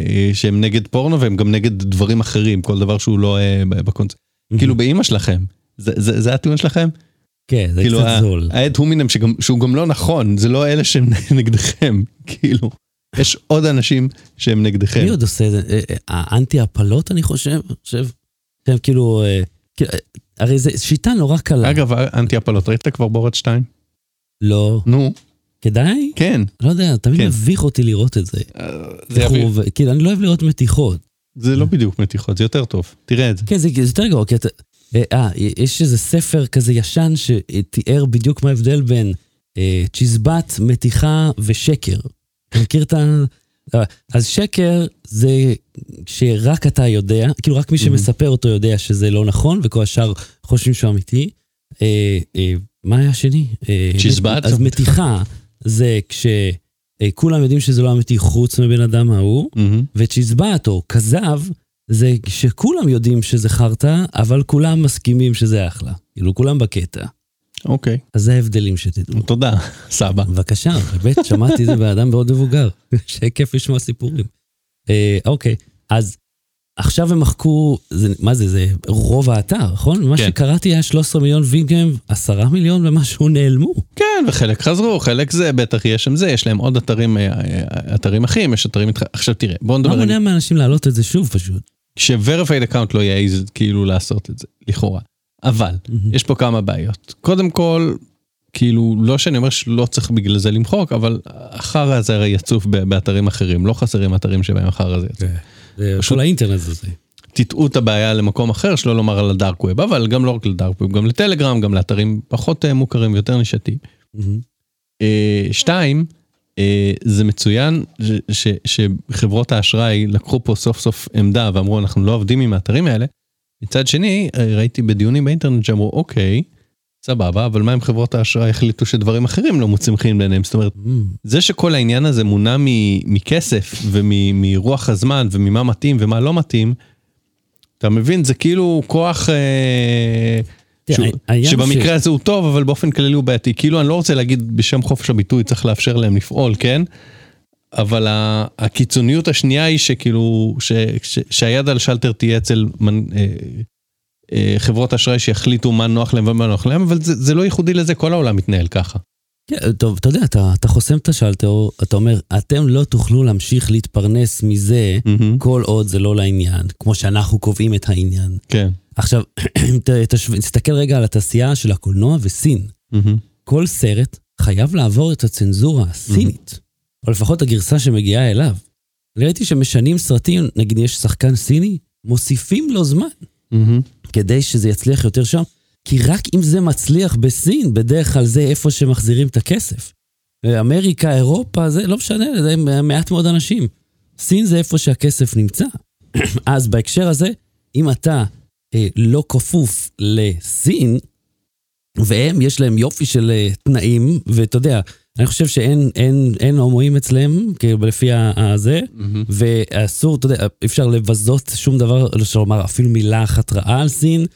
אה, שהם נגד פורנו והם גם נגד דברים אחרים, כל דבר שהוא לא אה, בקונספט. כאילו באימא שלכם, זה, זה, זה הטיעון שלכם? כן, זה כאילו, קצת זול. האד הומינם שגם, שהוא גם לא נכון, זה לא אלה שהם נגדכם, כאילו, יש עוד אנשים שהם נגדכם. מי עוד עושה את זה? אה, אה, האנטי הפלות, אני חושב, חושב. שהם כאילו, אה, כאילו, הרי זו שיטה נורא קלה. אגב, אנטי הפלות, ראית כבר בורד 2? לא. נו, כדאי? כן. לא יודע, תמיד כן. מביך אותי לראות את זה. זה, עובד- כאילו, אני לא אוהב לראות מתיחות. זה לא בדיוק מתיחות, זה יותר טוב, תראה את זה. כן, זה זה יותר גרוע, כי אתה... אה, אה, יש איזה ספר כזה ישן שתיאר בדיוק מה ההבדל בין אה, צ'יזבט, מתיחה ושקר. אתה מכיר את ה... אה, אז שקר זה שרק אתה יודע, כאילו רק מי שמספר אותו יודע שזה לא נכון, וכל השאר חושבים שהוא אמיתי. אה, אה, מה היה השני? אה, צ'יזבט? אז מתיחה זה כשכולם יודעים שזה לא אמיתי חוץ מבן אדם ההוא. מהמם. וצ'יזבט או כזב, זה שכולם יודעים שזה חרטא, אבל כולם מסכימים שזה אחלה. כאילו, כולם בקטע. אוקיי, אז זה ההבדלים שתדעו. תודה, סבא. בבקשה, באמת, שמעתי זה באדם מאוד מבוגר. שכיף לשמוע סיפורים. אה, אוקיי, אז עכשיו הם מחקו, זה, מה זה, זה רוב האתר, נכון? מה כן. שקראתי היה 13 מיליון ויגם, 10 מיליון ומשהו נעלמו. כן, וחלק חזרו, חלק זה, בטח יש שם זה, יש להם עוד אתרים, אה, אה, אתרים אחים, יש אתרים איתך, עכשיו תראה, בוא מה נדבר, מונע מאנשים להעלות את זה שוב פשוט? ש-verified account לא יעז כאילו לעשות את זה, לכאורה. אבל, יש פה כמה בעיות. קודם כל, כאילו, לא שאני אומר שלא צריך בגלל זה למחוק, אבל החרא הזה הרי יצוף באתרים אחרים, לא חסרים אתרים שבהם החרא הזה יצוף. זה פשוט- האינטרנט הזה. תטעו את הבעיה למקום אחר, שלא לומר על הדארק ווב, אבל גם לא רק לדארק ווב, גם לטלגרם, גם לאתרים פחות אה, מוכרים ויותר נישתיים. מהמם. אה, שתיים, זה מצוין ש- ש- שחברות האשראי לקחו פה סוף סוף עמדה ואמרו אנחנו לא עובדים עם האתרים האלה. מצד שני, אה, ראיתי בדיונים באינטרנט שאמרו אוקיי, סבבה, אבל מה אם חברות האשראי החליטו שדברים אחרים לא מוצאים חן בעיניהם? זאת אומרת, מהמם. זה שכל העניין הזה מונע מ- מכסף ומרוח הזמן וממה מתאים ומה לא מתאים, אתה מבין, זה כאילו כוח אה, שבמקרה ש- הזה הוא טוב, אבל באופן כללי הוא בעייתי. כאילו, אני לא רוצה להגיד בשם חופש הביטוי, צריך לאפשר להם לפעול, כן? אבל הקיצוניות השנייה היא שכאילו, ש- ש- שהיד על שלטר תהיה אצל מנ- אה, אה, חברות אשראי שיחליטו מה נוח להם ומה נוח להם, אבל זה, זה לא ייחודי לזה, כל העולם מתנהל ככה. כן, טוב, אתה יודע, אתה, אתה חוסם את השלטר, אתה אומר, אתם לא תוכלו להמשיך להתפרנס מזה מהמם. כל עוד זה לא לעניין, כמו שאנחנו קובעים את העניין. כן. עכשיו, תסתכל רגע על התעשייה של הקולנוע וסין. מהמם. כל סרט חייב לעבור את הצנזורה הסינית, או לפחות הגרסה שמגיעה אליו. ראיתי שמשנים סרטים, נגיד יש שחקן סיני, מוסיפים לו זמן מהמם. כדי שזה יצליח יותר שם, כי רק אם זה מצליח בסין, בדרך כלל זה איפה שמחזירים את הכסף. אמריקה, אירופה, זה לא משנה, זה מעט מאוד אנשים. סין זה איפה שהכסף נמצא. אז בהקשר הזה, אם אתה אה, לא כפוף לסין, והם, יש להם יופי של אה, תנאים, ואתה יודע, אני חושב שאין אין, אין הומואים אצלם, כאילו לפי הזה, מהמם. ואסור, אתה יודע, אפשר לבזות שום דבר, לומר אפילו מילה אחת רעה על סין,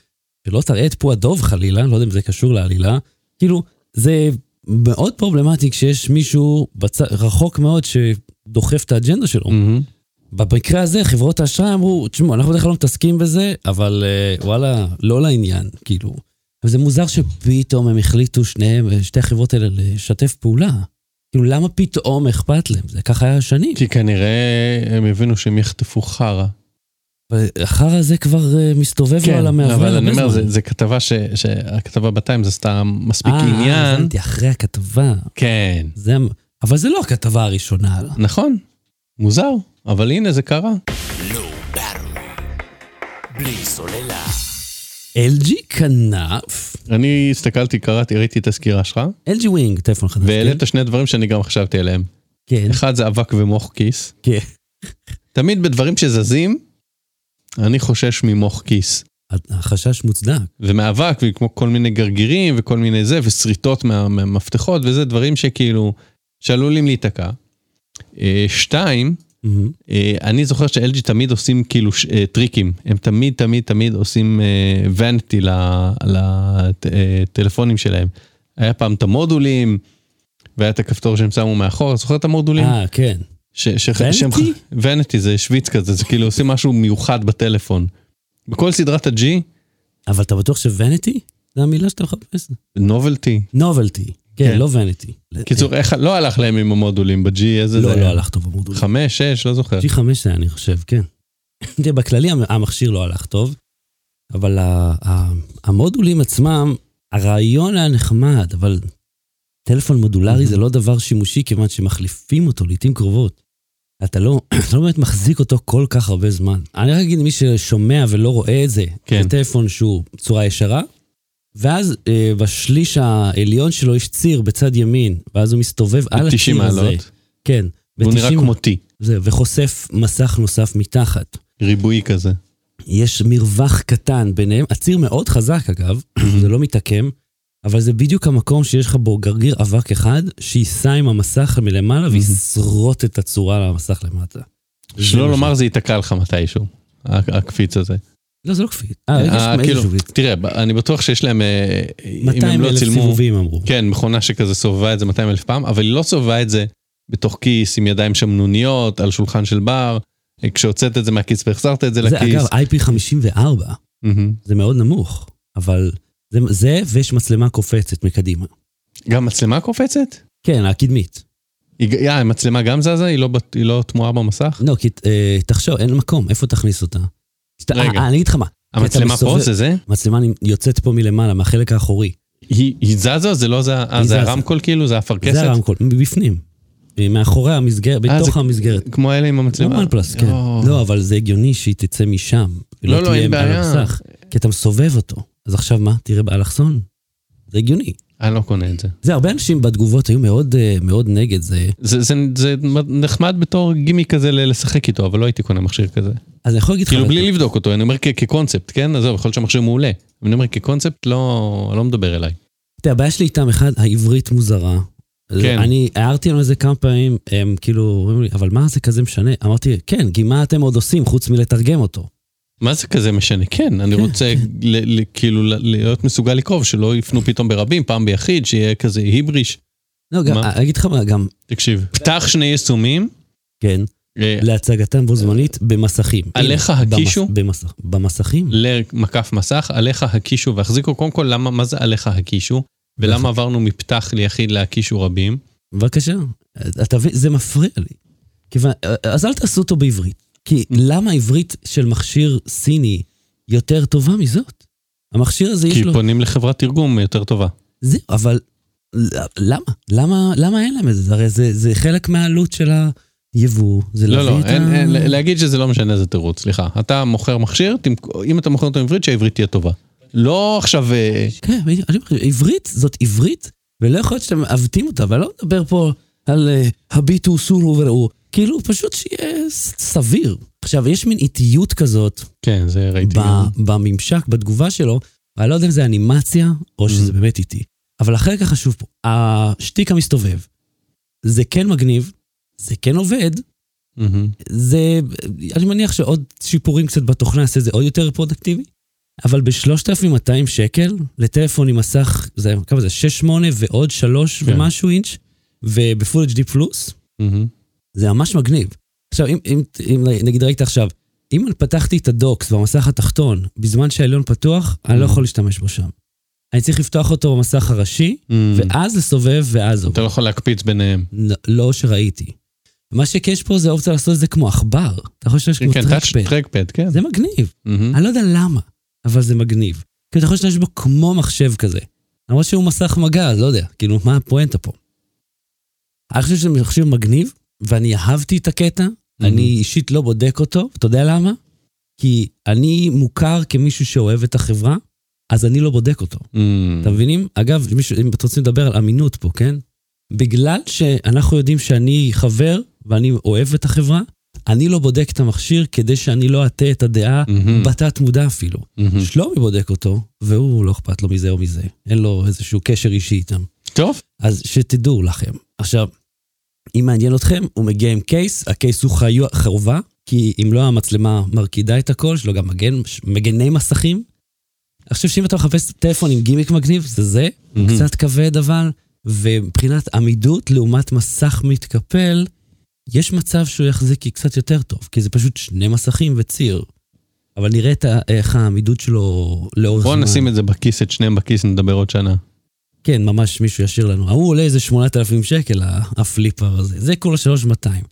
שלא תראה את פועדוב חלילה, לא יודע אם זה קשור לעלילה. כאילו, זה מאוד פרובלמטי כשיש מישהו בצ... רחוק מאוד שדוחף את האג'נדה שלו. מהמם. במקרה הזה, חברות האשראי אמרו, תשמעו, אנחנו בדרך כלל לא מתעסקים בזה, אבל אה, וואלה, לא לעניין, כאילו. וזה מוזר שפתאום הם החליטו שניהם, שתי החברות האלה, לשתף פעולה. כאילו, למה פתאום אכפת להם? זה ככה היה שנים. כי כנראה הם הבינו שהם יחטפו חרא. החרא הזה כבר אה, מסתובב לו על המעבר. כן, אבל אני אומר. זה, זה כתבה ש, שהכתבה בטיים זה סתם מספיק אה, עניין. הבנתי, אחרי הכתבה. כן. זה, אבל זה לא הכתבה הראשונה. נכון, מוזר, אבל הנה זה קרה. בלי סוללה. LG כנף, אני הסתכלתי, קראתי, ראיתי את הסקירה שלך, LG Wing, טלפון חדש. והעלית שני דברים שאני גם חשבתי עליהם. כן, אחד זה אבק ומוך כיס. כן. תמיד בדברים שזזים, אני חושש ממוך כיס. החשש מוצדק. ומאבק, וכמו כל מיני גרגירים וכל מיני זה, ושריטות מה- מהמפתחות וזה, דברים שכאילו, שעלולים להיתקע. אה, שתיים. אה, אני זוכר ש-LG תמיד עושים כאילו ש- אה, טריקים, הם תמיד תמיד תמיד עושים ואניטי לטלפונים שלהם. היה פעם את המודולים, והיה את הכפתור שהם שמו מאחור, זוכר את המודולים? אה, כן. ונטי? ונטי זה שוויץ כזה, זה כאילו עושים משהו מיוחד בטלפון. בכל סדרת ה-G, אבל אתה בטוח שוונטי? זה המילה שאתה מחפש? נובלטי. נובלטי. כן. כן, לא ונטי. קיצור, איך, לא הלך להם עם המודולים ב-G, איזה לא, זה לא היה? הלך טוב המודול. חמש, שש, לא זוכר. G5 זה היה, אני חושב, כן. תראה, בכללי המ- המכשיר לא הלך טוב, אבל המודולים עצמם, הרעיון היה נחמד, אבל טלפון מודולרי זה לא דבר שימושי, כיוון שמחליפים אותו לעיתים קרובות. אתה לא, אתה לא באמת מחזיק אותו כל כך הרבה זמן. אני רק אגיד, מי ששומע ולא רואה את זה, כן. זה טלפון שהוא צורה ישרה, ואז אה, בשליש העליון שלו יש ציר בצד ימין, ואז הוא מסתובב על 90 הציר הזה. מעלות. כן. והוא נראה ב- 90 כמו T, זה, וחושף מסך נוסף מתחת. ריבועי כזה. יש מרווח קטן ביניהם, הציר מאוד חזק אגב, זה לא מתעקם, אבל זה בדיוק המקום שיש לך בו גרגיר אבק אחד, שייסע עם המסך מלמעלה וישרוט את הצורה למסך למטה. זה שלא לומר זה ייתקע לך מתישהו, הקפיץ הזה. לא, זה לא כפית. אה, יש אה, כאילו. תראה, אני בטוח שיש להם, אה, אם 200 הם לא אלף צילמו, סיבובים אמרו. כן, מכונה שכזה סובבה את זה 200 אלף פעם, אבל היא לא סובבה את זה בתוך כיס עם ידיים שמנוניות, על שולחן של בר, אה, כשהוצאת את זה מהכיס והחזרת את זה זה לכיס. אגב IP54, מהמם. זה מאוד נמוך, אבל זה- זה ויש מצלמה קופצת מקדימה. גם מצלמה קופצת? כן, הקדמית. היא אה, המצלמה גם זזה? היא לא היא לא תמוהה במסך? לא, כי אה, תחשוב, אין מקום, איפה תכניס אותה? סת- רגע. אה, אני אגיד לך מה, המצלמה פה זה זה? המצלמה יוצאת פה מלמעלה, מהחלק האחורי. היא היא זזה? זה לא זה, אה, היא זה. הרמקול כאילו? זה הפרקסת? זה הרמקול, מבפנים. מאחורי המסגרת, אה, בתוך זה- המסגרת. כמו אלה עם כמו המצלמה? וואן כן. יואו. לא, אבל זה הגיוני שהיא תצא משם. לא, לא, תהיה אין בעיה. כי אתה מסובב אותו. אז עכשיו מה? תראה באלכסון? זה הגיוני. אני לא קונה את זה. זה, הרבה אנשים בתגובות היו מאוד, אה, מאוד נגד זה. זה, זה, זה נחמד בתור גימיק כזה לשחק איתו, אבל לא הייתי קונה מכשיר כזה. אז אני יכול להגיד לך... כאילו בלי לבדוק אותו, אני אומר כקונספט, כן? עזוב, יכול להיות שהמכשיר מעולה. אני אומר כקונספט לא, לא מדבר אליי. תראה, הבעיה שלי איתם, אחד, העברית מוזרה. כן. אני הערתי להם על זה כמה פעמים, הם כאילו אומרים לי, אבל מה זה כזה משנה? אמרתי, כן, כי מה אתם עוד עושים חוץ מלתרגם אותו? מה זה כזה משנה? כן, אני כן, רוצה ל, ל, כאילו להיות מסוגל לקרוא, שלא יפנו פתאום ברבים, פעם ביחיד, שיהיה כזה היבריש. לא, גם? אני אגיד לך מה, גם, תקשיב, פתח שני יישומים, כן, אה, להצגתם בו זמנית במסכים. עליך הנה, הקישו? במס- במסכים? למקף מסך, עליך הקישו והחזיקו, קודם כל, למה, מה זה עליך הקישו? ולמה עברנו מפתח ליחיד להקישו רבים? בבקשה, אתה מבין, זה מפריע לי. כיוון, אז אל תעשו אותו בעברית. כי למה עברית של מכשיר סיני יותר טובה מזאת? המכשיר הזה יש כי לו... פונים לחברת תרגום יותר טובה. זהו, אבל למה? למה, למה אין להם את זה? הרי זה, זה חלק מהעלות של היבוא, זה לא, להביא לא, את אין, ה... אין, להגיד שזה לא משנה זה תירוץ, סליחה. אתה מוכר מכשיר, אם אתה מוכר אותו בעברית, שהעברית תהיה טובה. לא עכשיו... אה, כן, אני אומר, עברית זאת עברית, ולא יכול להיות שאתם מעוותים אותה, ואני לא מדבר פה על אה, הביטו סורו וראו, כאילו פשוט שיהיה סביר. עכשיו, יש מין איטיות כזאת כן, זה ראיתי ב-. בממשק, בתגובה שלו, ואני לא יודע אם זה אנימציה או שזה באמת איטי. אבל החלק החשוב פה, השטיק המסתובב, זה כן מגניב, זה כן עובד, Mhm. זה, אני מניח שעוד שיפורים קצת בתוכנה את זה עוד יותר פרודקטיבי, אבל ב-3,200 שקל לטלפון עם מסך, זה כמה זה? 6-8 ועוד 3 כן. ומשהו אינץ', וב Full HD Plus, Mhm. זה ממש מגניב. עכשיו, אם, אם, אם נגיד ראית עכשיו, אם אני פתחתי את הדוקס במסך התחתון בזמן שהעליון פתוח, אני לא יכול להשתמש בו שם. אני צריך לפתוח אותו במסך הראשי, מהמם. ואז לסובב, ואז אתה לא יכול להקפיץ ביניהם. לא, לא שראיתי. מה שיש פה זה אופציה לעשות את זה כמו עכבר. אתה יכול להשתמש כמו כן, טרקפד. טרקפד, כן. זה מגניב. מהמם. אני לא יודע למה, אבל זה מגניב. כי אתה יכול להשתמש בו כמו מחשב כזה. למרות שהוא מסך מגע, לא יודע, כאילו, מה הפואנטה פה? אני חושב שזה מחשב מגניב, ואני אהבתי את הקטע, אני אישית לא בודק אותו, אתה יודע למה? כי אני מוכר כמישהו שאוהב את החברה, אז אני לא בודק אותו. מהמם. אתם מבינים? אגב, מישהו, אם אתם רוצים לדבר על אמינות פה, כן? בגלל שאנחנו יודעים שאני חבר ואני אוהב את החברה, אני לא בודק את המכשיר כדי שאני לא אטה את הדעה מהמם. בתת מודע אפילו. מהמם. שלומי בודק אותו, והוא לא אכפת לו מזה או מזה. אין לו איזשהו קשר אישי איתם. טוב, אז שתדעו לכם. עכשיו, אם מעניין אתכם, הוא מגיע עם קייס, הקייס הוא חיו, חובה, כי אם לא המצלמה מרקידה את הכל, יש לו גם מגן, מגני מסכים. חושב שאם אתה מחפש טלפון עם גימיק מגניב, זה זה, מהמם. קצת כבד אבל, ומבחינת עמידות לעומת מסך מתקפל, יש מצב שהוא יחזיק קצת יותר טוב, כי זה פשוט שני מסכים וציר. אבל נראה איך העמידות שלו לאורך בוא זמן. נשים את זה בכיס, את שניהם בכיס, נדבר עוד שנה. כן, ממש מישהו ישאיר לנו. ההוא עולה איזה 8,000 שקל, הפליפר הזה. זה כולה 3,200.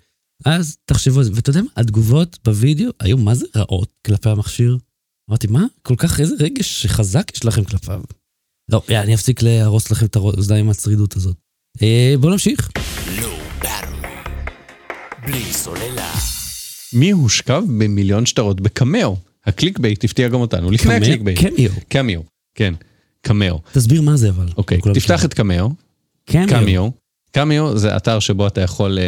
אז תחשבו על זה. ואתה יודע מה? התגובות בווידאו היו מה זה רעות כלפי המכשיר. אמרתי, מה? כל כך איזה רגש חזק יש לכם כלפיו. לא, יא, אני אפסיק להרוס לכם את האוזניים עם הצרידות הזאת. אה, בואו נמשיך. לא. בלי סוללה. מי הושכב במיליון שטרות בקמאו? הקליק בייט הפתיע גם אותנו, לפני הקליק בייט. קמיו. קמיו, כן, קמאו. תסביר מה זה אבל. אוקיי, כולם תפתח. את קמאו, קמיו. קמיו. קמיו זה אתר שבו אתה יכול,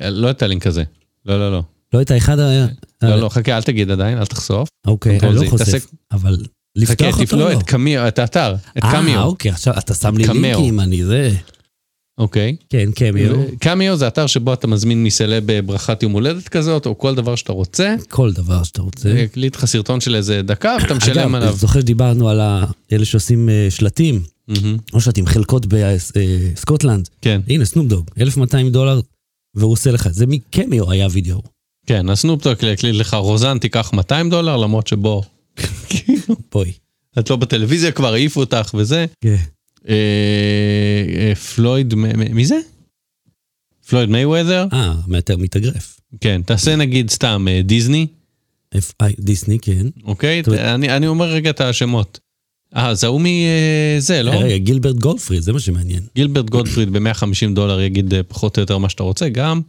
אה, לא את הלינק הזה. לא, לא, לא. לא את האחד ה... לא, לא, חכה, אל תגיד עדיין, אל תחשוף. אוקיי, אני לא חושף. אבל חכה, לפתוח אותו תפלו או לא? את קמיו, את האתר, את אה, קמיו. אוקיי, עכשיו אתה שם לי קמאו. לינקים, אני זה... אוקיי. כן, קמיו. קמיו זה אתר שבו אתה מזמין מסלב בברכת יום הולדת כזאת, או כל דבר שאתה רוצה. כל דבר שאתה רוצה. הקליט לך סרטון של איזה דקה, ואתה משלם אגב, עליו. זוכר שדיברנו על אלה שעושים אה, שלטים, לא שלטים, חלקות בסקוטלנד. כן, הנה, סנופדוג, 1,200 דולר, והוא עושה לך, זה מקמיו היה וידאו. כן, הסנופטוק הקליט לך, רוזן תיקח 200 דולר, למרות שבו, בואי. את לא בטלוויזיה כבר, העיפו אותך וזה. כן. אה, אה, פלויד, מי זה? פלויד מייוודר? אה, מתאגרף. כן, תעשה נגיד סתם אה, דיסני, דיסני, כן. אוקיי? אני אני אומר רגע את השמות. אה, זה ההוא מזה, לא? רגע, גילברט גולדפריד, זה מה שמעניין. גילברט גודפריד ב-150 דולר יגיד פחות או יותר מה שאתה רוצה, גם.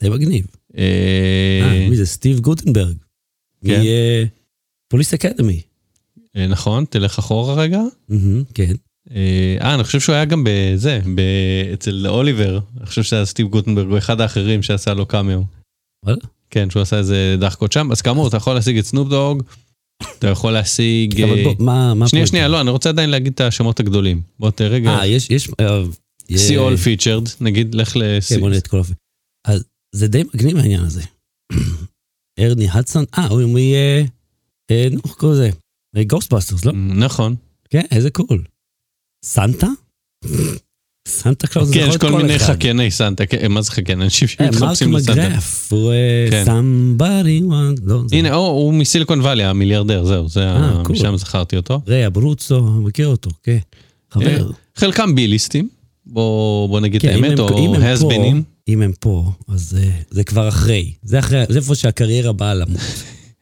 די מגניב. אה, מי זה? סטיב גוטנברג. כן. פוליס אקדמי. נכון, תלך אחורה רגע. כן. אה, אה, אני חושב שהוא היה גם בזה, אצל אוליבר. אני חושב שהיה סטיב גוטנברג, הוא אחד האחרים שעשה לו קאמיו. כן, שהוא עשה איזה דחקות שם. אז כאמור, אתה יכול להשיג את סנופ דוג, אתה יכול להשיג... אבל אה, בוא, מה... מה שנייה? שנייה, לא, אני רוצה עדיין להגיד את השמות הגדולים. בוא תראה רגע. אה, יש... יש... אה, all featured, נגיד, לך ל... כן, בוא נראה את כל אופן. אז זה די מגניב העניין הזה. ארני הדסון, אה, הוא יהיה... אה, נו, איך קוראים לזה? גוסטבאסטרס, לא? נכון. כן, איזה קול. סנטה? סנטה קלאוס כן, יש כל מיני. חכני סנטה, כן, מה זה חכן? אנשים אה, מרק שמתחפשים לסנטה. מגרף, הוא אה, כן. somebody want... לא, הנה, הוא מסיליקון וואלי, המיליארדר, זהו, זה אה. משם זכרתי אותו. ריאה ברוצו, מכיר אותו, כן. חבר. חלקם ביליסטים, בוא נגיד את כן, אם האמת, או הסבינים. אם הם פה, אז אה, זה כבר אחרי. זה אחרי, זה איפה שהקריירה באה למות.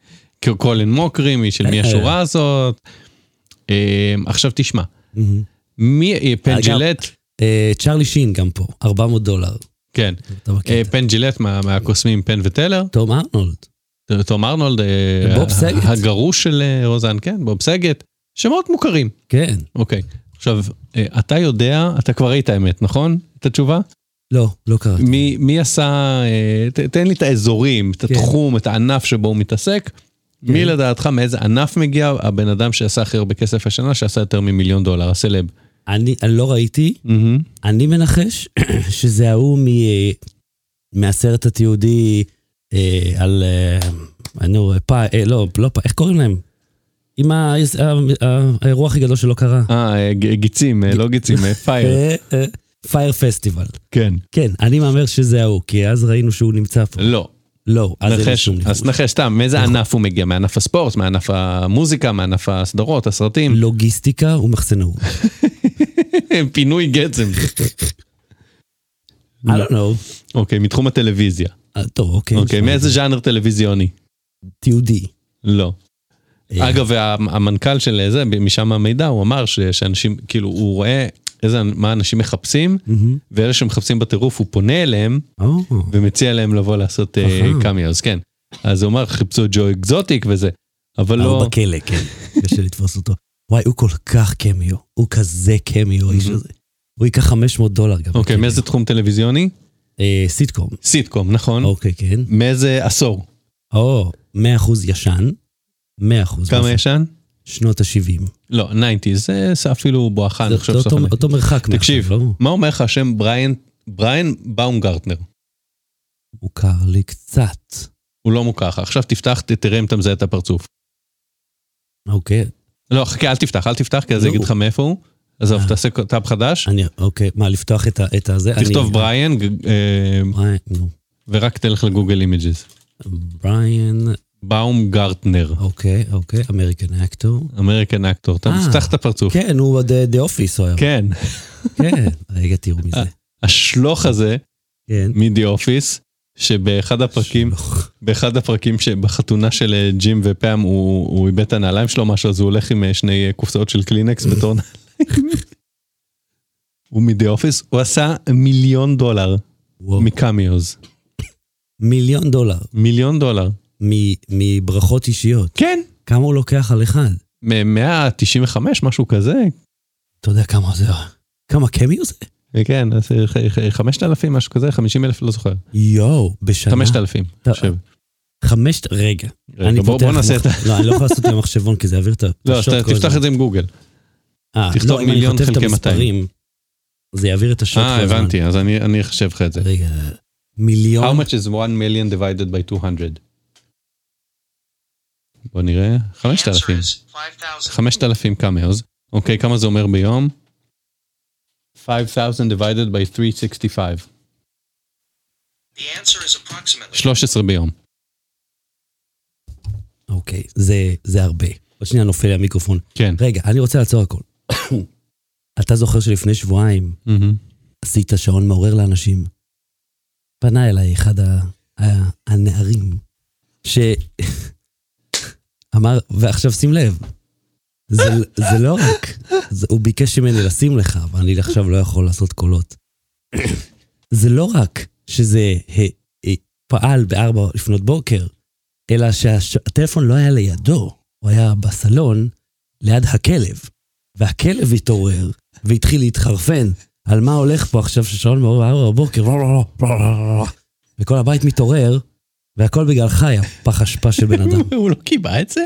קולין מוקרי, של מי אה. השורה הזאת. אה, עכשיו תשמע. מי, אה, פנג'ילט, אה, צ'רלי שין גם פה, 400 דולר. כן, אה. פנג'ילט מה- מהקוסמים פן וטלר, תום ארנולד. תום ארנולד, בוב. הגרוש של רוזן, כן, בוב סגט, שמות מוכרים. כן. אוקיי, עכשיו, אתה יודע, אתה כבר ראית האמת, נכון? את התשובה? לא, לא קראתי. מי, מי עשה, ת, תן לי את האזורים, את כן. התחום, את הענף שבו הוא מתעסק. מי לדעתך, מאיזה ענף מגיע הבן אדם שעשה הכי הרבה כסף השנה, שעשה יותר ממיליון דולר, הסלב? אני אני לא ראיתי, אני מנחש שזה ההוא מ- מהסרט התיעודי אה, על... אה, נו, פאי, אה, לא, לא פאי, איך קוראים להם? עם ה- ה- ה- האירוע הכי גדול שלא קרה. אה, אה, ג- גיצים, אה, לא גיצים, אה, פייר. פייר פסטיבל. כן. כן, אני מהמר שזה ההוא, כי אז ראינו שהוא נמצא פה. לא. לא, אז נחש. אז נחש סתם, מאיזה ענף הוא מגיע? מענף הספורט, מענף המוזיקה, מענף הסדרות, הסרטים? לוגיסטיקה ומחסנאות. פינוי גצם. I don't know. אוקיי, מתחום הטלוויזיה. אה, טוב, אוקיי. אוקיי, מאיזה ז'אנר טלוויזיוני? תיעודי. לא. אה, אגב, המנכ"ל של זה, משם המידע, הוא אמר שאנשים, כאילו, הוא רואה איזה, מה אנשים מחפשים, מהמם. ואלה שמחפשים בטירוף, הוא פונה אליהם או, ומציע להם לבוא לעשות חכם. קאמי, אז כן. אז הוא אמר, חיפשו ג'ו אקזוטיק וזה, אבל הוא לא... בכלא, כן. קשה לתפוס אותו. וואי, הוא כל כך קמיו. הוא כזה קמיו, האיש הזה. הוא ייקח 500 דולר גם. אוקיי. מאיזה תחום טלוויזיוני? אה, סיטקום. סיטקום, נכון? אוקיי, כן. מאיזה עשור? או, 100% ישן. 100%. כמה ישן? שנות ה-70. לא, 90, זה זה אפילו בואכה, אני חושב זה סוף אותו- מרחק תקשיב, לא? מה אומר לך השם בריין, בריין באומגרטנר? מוכר לי קצת. הוא לא מוכר לך, עכשיו תפתח, תראה אם אתה מזהה את הפרצוף. אוקיי. לא, חכה, אל תפתח, אל תפתח, כי אז לא. יגיד לך מאיפה הוא. עזוב, אה. תעשה tab חדש, אני, אוקיי, מה, לפתוח את, את הזה? תכתוב אני, בריאן, אה. ורק תלך ל Google Images. בריאן, באומגרטנר, אוקיי, אוקיי, American actor. American actor. אתה אה, מפתח את הפרצוף. כן, הוא The Office הוא היה. כן, כן. רגע, תראו מזה. השלוך הזה כן. מ The Office, שבאחד הפרקים. באחד הפרקים שבחתונה של אה, ג'ים ופאם הוא איבד את הנעליים שלו משהו אז הוא הולך עם אה, שני אה, קופסאות של קלינקס בתור נעליים. הוא מ The Office, הוא עשה מיליון דולר. מ cameos. מיליון דולר מיליון דולר. מברכות אישיות. כן. כמה הוא לוקח על אחד? מ-195 משהו כזה. אתה יודע כמה זה? כמה קמיו זה? כן, אז אה, ח- ח- 5,000 משהו כזה, 50 אלף לא זוכר. יואו, בשנה. 5,000. אתה- אני חושב. חמש... רגע. רגע, אני בוא פותח בוא נעשה את ה... מח- לא, אני לא יכול לעשות את המחשבון כי זה יעביר את ה... לא, תפתח. את זה עם גוגל. אה, תכתוב לא, אני מיליון חלקי 200. המספרים, זה יעביר את השוט אה. הבנתי, אז אני אני אחשב לך את זה. רגע, מיליון... How much is 1 million divided by 200? בוא נראה, 5,000. 5,000 קאמאוז. אוקיי, כמה זה אומר ביום? 5,000 divided by 365. 13 ביום. אוקיי, זה, זה הרבה. עוד שנייה נופל לי המיקרופון. כן. רגע, אני רוצה לעצור הכל. אתה זוכר שלפני שבועיים מהמם. עשית שעון מעורר לאנשים? פנה אליי אחד ה, ה, הנערים, שאמר, ועכשיו שים לב, זה, זה לא רק, זה, הוא ביקש ממני לשים לך, אבל אני עכשיו לא יכול לעשות קולות. זה לא רק שזה ה, ה, פעל בארבע לפנות בוקר, אלא שהטלפון לא היה לידו, הוא היה בסלון ליד הכלב, והכלב התעורר והתחיל להתחרפן על מה הולך פה עכשיו ששעון מעורר בארבע בבוקר, וכל הבית מתעורר, והכל בגללך יא פח אשפה של בן אדם. הוא לא קיבע את זה?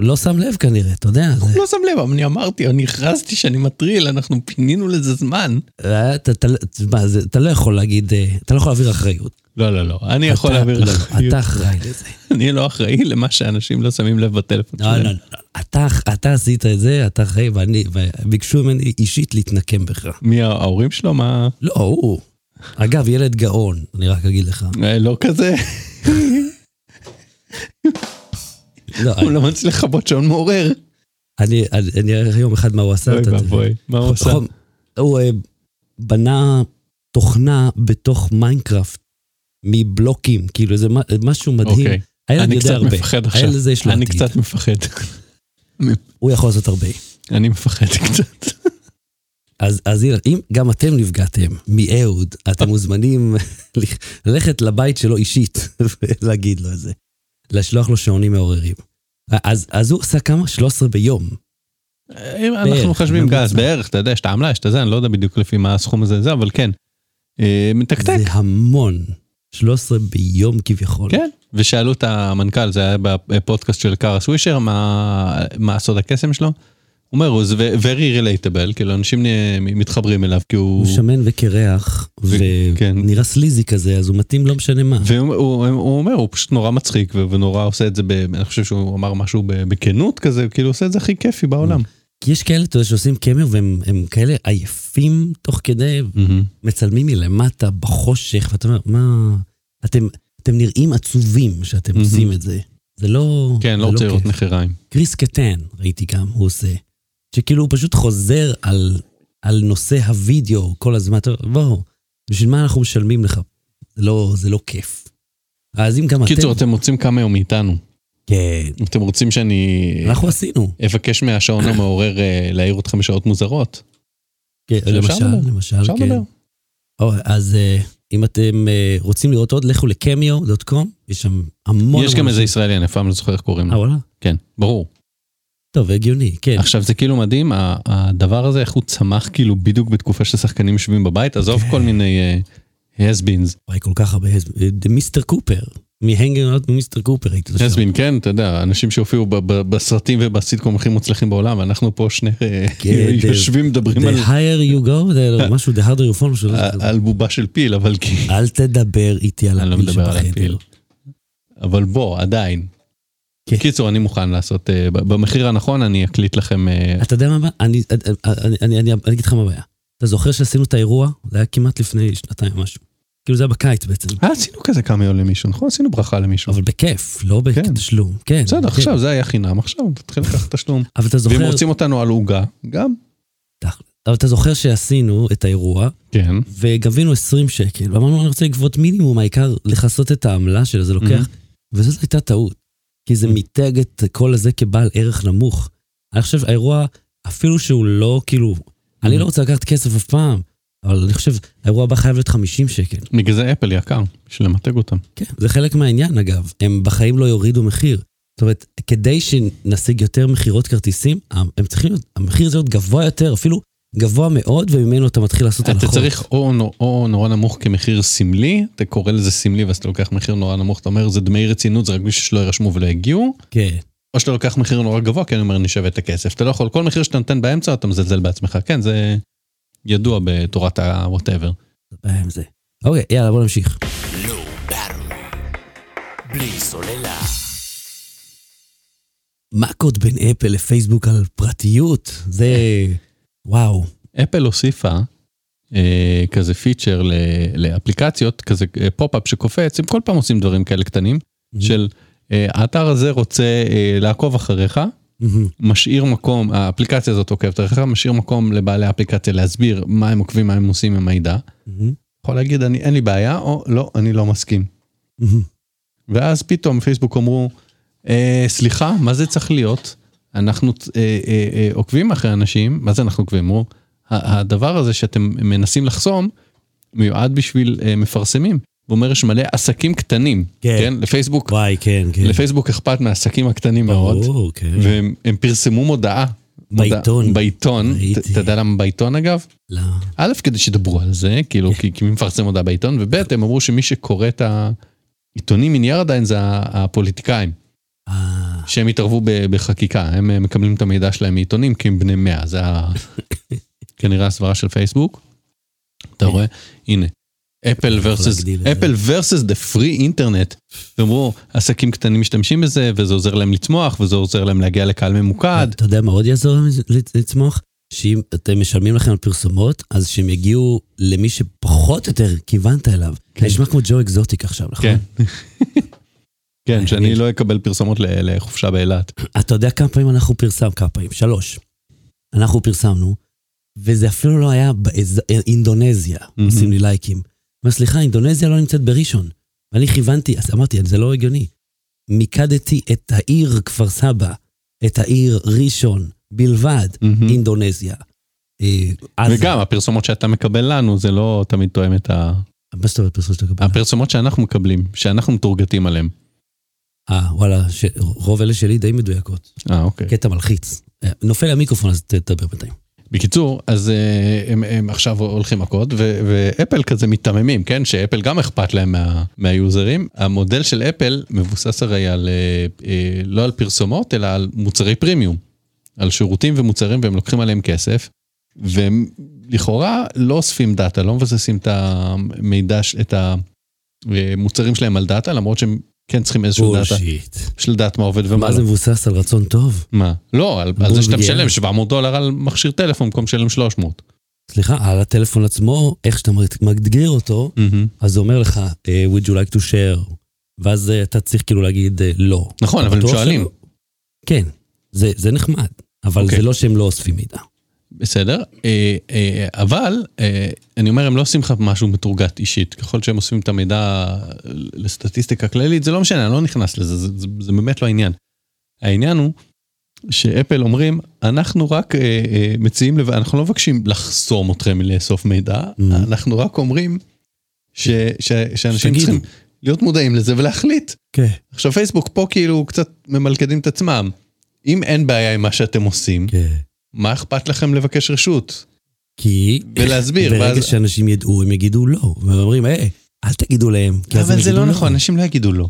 לא שם לב כנראה, אתה יודע, זה... הוא לא שם לב, אני אמרתי, אני הכרזתי שאני מטריל, אנחנו פינינו לזה זמן. אה, אתה- אתה- מה, זה- אתה לא יכול להגיד, אה, אתה לא יכול להעביר אחריות. לא, לא, לא, אני יכול אתה- להעביר לא, אחריות. אתה אחראי לזה. אני לא אחראי למה שאנשים לא שמים לב בטלפון לא, לא, שלהם. לא. אתה- אתה עשית את זה, אתה אחראי, ואני, וביקשו ממני אישית להתנקם בך. מי ההורים שלו? מה... לא, הוא. אגב, ילד גאון, אני רק אגיד לך. אה, לא כזה, לא, הוא לא מצליח לכבות שעון מעורר. אני אני- אני אראה יום אחד מה הוא עשה. אוי ואבוי, מה הוא עשה? הוא אה, בנה תוכנה בתוך מיינקראפט מבלוקים, כאילו זה משהו מדהים. אוקיי. הילד אני יודע קצת הרבה. מפחד עכשיו. הילד הזה יש לו אני. קצת מפחד. הוא יכול לעשות הרבה. אני מפחד קצת. אז, אז הנה, אם גם אתם נפגעתם מאהוד, אתם מוזמנים ללכת לבית שלו אישית ולהגיד לו את זה. לשלוח לו שעונים מעוררים. אז, אז הוא עשה כמה? 13 ביום. אם אנחנו בערך, מחשבים ממוצע. גז בערך, אתה יודע, יש את העמלה, יש את זה, אני לא יודע בדיוק לפי מה הסכום הזה, זה, אבל כן. אה, מתקתק. זה המון. 13 ביום כביכול. כן, ושאלו את המנכ"ל, זה היה בפודקאסט של קארה סווישר, מה, מה סוד הקסם שלו? אומר, הוא very relatable, כאילו אנשים נהיה- מתחברים אליו, כי הוא... הוא שמן וקרח, כן. ונראה סליזי כזה, אז הוא מתאים לא משנה מה. והוא הוא, הוא אומר, הוא פשוט נורא מצחיק ונורא עושה את זה, ב, אני חושב שהוא אמר משהו ב- בכנות כזה, כאילו עושה את זה הכי כיפי בעולם. כי יש כאלה, אתה יודע, שעושים קמיו והם הם כאלה עייפים תוך כדי. מצלמים מלמטה בחושך, ואתה אומר, מה... אתם, אתם נראים עצובים שאתם. עושים את זה. זה לא... כן, זה לא רוצה לראות כיף. נחיריים. קריס קטן, ראיתי גם, הוא עושה. שכאילו הוא פשוט חוזר על, על נושא הוידאו כל הזמן. בואו, בשביל מה אנחנו משלמים לך? זה לא, זה לא כיף. אז אם גם קיצור, אתם... אתם רוצים כמה יום מאיתנו. כן, אתם רוצים שאני אנחנו עשינו. אבקש מהשעון המעורר אה, להעיר אתכם בשעות מוזרות? כן, למשל. למשל, כן. או, אז אה, אם אתם אה, רוצים לראות עוד, לכו לקמיו.קום, יש שם המון... יש גם איזה. ישראלי, אני אף פעם לא זוכר איך קוראים אה, לו. וואלה? כן, ברור. טוב, הגיוני, כן. עכשיו זה כאילו מדהים, הדבר הזה, איך הוא צמח כאילו בדיוק בתקופה ששחקנים יושבים בבית, עזוב כן. כל מיני הסבינס. וואי, כל כך הרבה... מיסטר קופר, מהנגר אאוט ממיסטר קופר, הייתי שם. הסבין, כן, אתה יודע, אנשים שהופיעו בסרטים ובסיטקום הכי מוצלחים בעולם, ואנחנו פה שני אה, כן, יושבים מדברים The על- higher you go, משהו, the harder you fall, משהו כזה. על בובה של פיל, אבל כי... אל תדבר איתי על לא הפיל שבחדר. אבל בוא, עדיין. כן. קיצור, אני מוכן לעשות, אה, במחיר הנכון אני אקליט לכם, אה, אתה יודע מה הבעיה? אני, אני, אגיד לך מה הבעיה. אתה זוכר שעשינו את האירוע? זה היה כמעט לפני שנתיים משהו. כאילו זה היה בקיץ בעצם. אה, עשינו כזה כמה יום למישהו, נכון? עשינו ברכה למישהו. אבל בכיף, לא כן. בתשלום. כן. בסדר, כן. עכשיו זה היה חינם, עכשיו תתחיל לקחת תשלום. אבל אתה ואם זוכר, רוצים אותנו על עוגה, גם. אבל אתה זוכר שעשינו את האירוע, כן. וגבינו 20 שקל, ואמרנו, אני רוצה לגבות מינימום, העיקר לכסות את העמלה שלה, זה לוקח, וזאת הייתה טעות. כי זה מיתג את כל הזה כבעל ערך נמוך. אני חושב, האירוע, אפילו שהוא לא, כאילו, אני לא רוצה לקחת כסף אף פעם, אבל אני חושב, האירוע הבא חייב להיות 50 שקל. בגלל זה אפל יקר, בשביל למתג אותם. כן, זה חלק מהעניין אגב, הם בחיים לא יורידו מחיר. זאת אומרת, כדי שנשיג יותר מכירות כרטיסים, הם צריכים, המחיר הזה להיות גבוה יותר, אפילו גבוה מאוד, וממנו אתה מתחיל לעשות אתה הנחות. צריך או, או נורא נמוך כמחיר סמלי, אתה קורא לזה סמלי ואז אתה לוקח מחיר נורא נמוך, אתה אומר זה דמי רצינות, זה רק בשביל שלא יירשמו ולא יגיעו, כן, או שאתה לוקח מחיר נורא גבוה, כי אני אומר אני שווה את הכסף. אתה לא יכול, כל מחיר שאתה נותן באמצע אתה מזלזל בעצמך, כן, זה ידוע בתורת ה-whatever. זה עם זה. אוקיי, יאללה, בוא נמשיך. בלי סוללה. מה הקוד בין אפל לפייסבוק על פרטיות? זה... וואו. אפל הוסיפה אה, כזה feature ל- לאפליקציות, כזה אה, pop-up שקופץ, הם כל פעם עושים דברים כאלה קטנים, של אה, האתר הזה רוצה אה, לעקוב אחריך, מהמם. משאיר מקום, האפליקציה הזאת עוקבת אחריך, משאיר מקום לבעלי האפליקציה להסביר מה הם עוקבים, מה הם עושים עם המידע. מהמם. יכול להגיד, אני, אין לי בעיה, או לא, אני לא מסכים. מהמם. ואז פתאום פייסבוק אמרו, אה, סליחה, מה זה צריך להיות? אנחנו אה, אה, אה, עוקבים אחרי אנשים, מה זה אנחנו עוקבים? אמרו, "ה- הדבר הזה שאתם מנסים לחסום, מיועד בשביל אה, מפרסמים. הוא אומר, יש מלא עסקים קטנים, כן. כן? לפייסבוק, וואי, כן, כן. לפייסבוק אכפת מהעסקים הקטנים מאוד, ברור, כן. והם הם פרסמו מודעה. מודעה- בעיתון. בעיתון, ראיתי. ת- אתה יודע למה בעיתון אגב? לא. א', כדי שידברו על זה, כאילו, כי כי מי מפרסם הודעה בעיתון, וב', הם אמרו שמי שקורא את העיתונים מנייר עדיין זה הפוליטיקאים, אה, שהם התערבו ב- בחקיקה, הם אה, מקבלים את המידע שלהם מעיתונים כי הם בני 100, זה כנראה הסברה של פייסבוק. אתה רואה? הנה. אפל versus. אפל versus the free internet. אמרו, עסקים קטנים משתמשים בזה, וזה עוזר להם לצמוח, וזה עוזר להם להגיע לקהל ממוקד. אתה יודע מה עוד יעזור להם לצ- לצמוח? שאם אתם משלמים לכם על פרסומות, אז שהם יגיעו למי שפחות או יותר כיוונת אליו. כן. נשמע כמו ג'ו אקזוטיק עכשיו, נכון? כן. כן, שאני אני- לא אקבל פרסומות לחופשה באילת. אתה יודע כמה פעמים אנחנו פרסמנו? כמה פעמים? שלוש. אנחנו פרסמנו, וזה אפילו לא היה באינדונזיה. עושים לי לייקים. אבל סליחה, אינדונזיה לא נמצאת בראשון. ואני כיוונתי, אז אמרתי, זה לא הגיוני. מיקדתי את העיר כפר סבא, את העיר ראשון בלבד. אינדונזיה. אה. וגם הפרסומות שאתה מקבל לנו זה לא תמיד תואם את ה... מה זאת אומרת פרסום שאתה מקבל? הפרסומות שאנחנו מקבלים, שאנחנו מתורגתים עליהן. אה, וואלה, ש- רוב אלה שלי די מדויקות. אה, אוקיי. קטע מלחיץ. אה, נופל המיקרופון, אז תדבר בינתיים. בקיצור, אז אה, הם, הם עכשיו הולכים מכות, ו- ואפל כזה מיתממים, כן? שאפל גם אכפת להם מה, מהיוזרים. המודל של אפל מבוסס הרי על, אה, לא על פרסומות, אלא על מוצרי פרימיום. על שירותים ומוצרים, והם לוקחים עליהם כסף. והם לכאורה לא אוספים data, לא מבססים את המידע, את המוצרים שלהם על data, למרות שהם כן צריכים איזשהו data, bullshit. של לדעת מה עובד ומה מה לא. זה מבוסס על רצון טוב? מה? לא, על, על זה שאתה. משלם 700 דולר על מכשיר טלפון במקום לשלם 300. סליחה, על הטלפון עצמו, איך שאתה מגדיר אותו, אז זה אומר לך, אה, would you like to share? ואז אה, אתה צריך כאילו להגיד אה, לא. נכון, אבל הם שואלים. שלא? כן, זה זה נחמד, אבל אוקיי. זה לא שהם לא אוספים מידע. בסדר, אה, אה, אבל אה, אני אומר, הם לא עושים לך משהו מתורגת אישית. ככל שהם אוספים את המידע לסטטיסטיקה כללית, זה לא משנה, אני לא נכנס לזה, זה, זה, זה באמת לא העניין. העניין הוא שאפל אומרים, אנחנו רק מציעים, לב... אנחנו לא מבקשים לחסום אתכם מלאסוף מידע, Mhm. אנחנו רק אומרים ש, ש, שאנשים שתגידו. צריכים להיות מודעים לזה ולהחליט. כן. עכשיו פייסבוק פה כאילו קצת ממלכדים את עצמם. אם אין בעיה עם מה שאתם עושים, כן. מה אכפת לכם לבקש רשות? כי ולהסביר, ברגע ואז- שאנשים ידעו, הם יגידו לא. והם אומרים, היי, אל תגידו להם. כי אבל זה יגידו לא נכון, אנשים לא יגידו לא.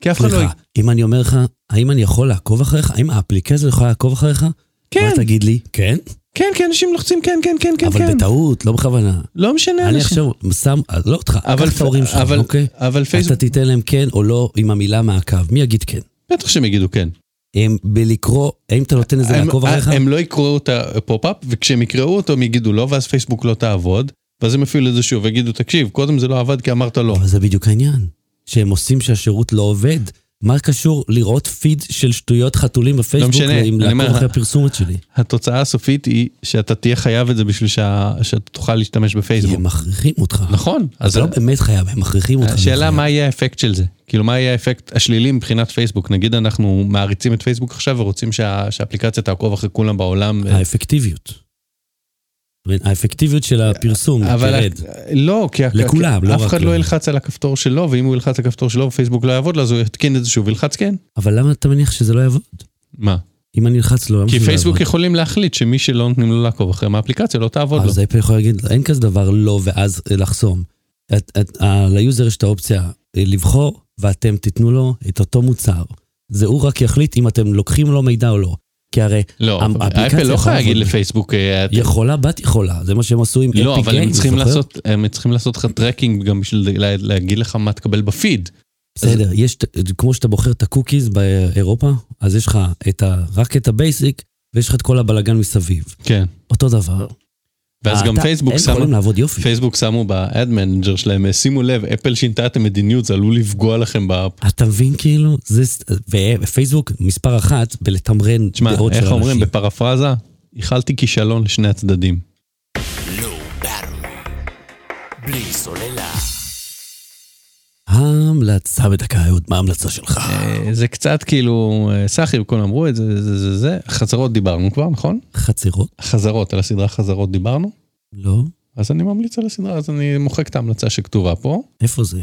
כי אף אחד לא... סליחה, אם אני אומר לך, האם אני יכול לעקוב אחריך? האם האפליקציה יכולה לעקוב אחריך? כן, מה תגיד לי? כן? כן, כן, אנשים לוחצים כן, כן, כן, כן, אבל כן. בטעות, לא בכוונה. לא משנה. אני עכשיו שם, לא אותך, אבל קח את ההורים שלך, אוקיי? אבל אתה פייסבוק... תיתן להם כן או לא עם המילה מעקב, מי יגיד כן? בטח שהם יגידו כן. הם בלקרוא, האם אתה נותן לזה לעקוב אחריך? הם לא יקראו את ה pop-up, וכשהם יקראו אותו הם יגידו לא, ואז פייסבוק לא תעבוד, ואז הם יפעילו את זה שוב ויגידו, תקשיב, קודם זה לא עבד כי אמרת לא. אבל זה בדיוק העניין. שהם עושים שהשירות לא עובד. מה קשור לראות פיד של שטויות חתולים בפייסבוק משנה, עם אני אומר, הפרסומת שלי? התוצאה הסופית היא שאתה תהיה חייב את זה בשביל שה- שאתה תוכל להשתמש כי בפייסבוק. הם מכריחים אותך. נכון, אז אתה לא באמת חייב, הם מכריחים אותך. השאלה מה. יהיה האפקט של זה. כאילו מה יהיה האפקט השלילי מבחינת פייסבוק. נגיד אנחנו מעריצים את פייסבוק עכשיו ורוצים שה- שהאפליקציה תעקוב אחרי כולם בעולם. האפקטיביות. האפקטיביות של הפרסום תרד. לא, כי לכולם, לא אף רק אחד לו. לא ילחץ על הכפתור שלו, ואם הוא ילחץ על הכפתור שלו ופייסבוק לא יעבוד לו, אז הוא יתקין את זה שוב וילחץ כן. אבל למה אתה מניח שזה לא יעבוד? מה? אם אני אלחץ לו, כי לא פייסבוק? יכולים להחליט שמי שלא נותנים לו לעקוב אחרי מהאפליקציה לא תעבוד לו. אז אפל יכול להגיד, אין כזה דבר לא ואז לחסום. ל user יש את האופציה אה, לבחור, ואתם תיתנו לו את אותו מוצר. זה הוא רק יחליט אם אתם לוקחים לו מידע או לא. כי הרי לא, אפל לא יכולה להגיד. לפייסבוק, אה, יכולה בת יכולה, זה מה שהם עשו עם לא, Epic אבל הם Games, צריכים זוכר? לעשות, הם צריכים לעשות לך tracking גם בשביל לה- להגיד לך מה תקבל בפיד. בסדר, יש, כמו שאתה בוחר את ה cookies באירופה, אז יש לך את ה, רק את ה basic, ויש לך את כל הבלגן מסביב. כן. אותו דבר. ואז גם אתה- פייסבוק הם שמו, יכולים לעבוד יופי. פייסבוק שמו ב Ad Manager שלהם, שימו לב, אפל שינתה את המדיניות, זה עלול לפגוע לכם ב app. אתה מבין כאילו? זה, ופייסבוק מספר אחת בלתמרן תשמע, דעות של איך אנשים. אומרים בפרפרזה? איחלתי כישלון לשני הצדדים. בארווי. בלי סוללה. ההמלצה בדקה, אהוד, מה ההמלצה שלך? אה, זה קצת כאילו, אה, סחי וכולם אמרו את זה, זה, זה, זה. חזרות דיברנו כבר, נכון? חצרות? חזרות, על הסדרה חזרות דיברנו? לא. אז אני ממליץ על הסדרה, אז אני מוחק את ההמלצה שכתובה פה. איפה זה?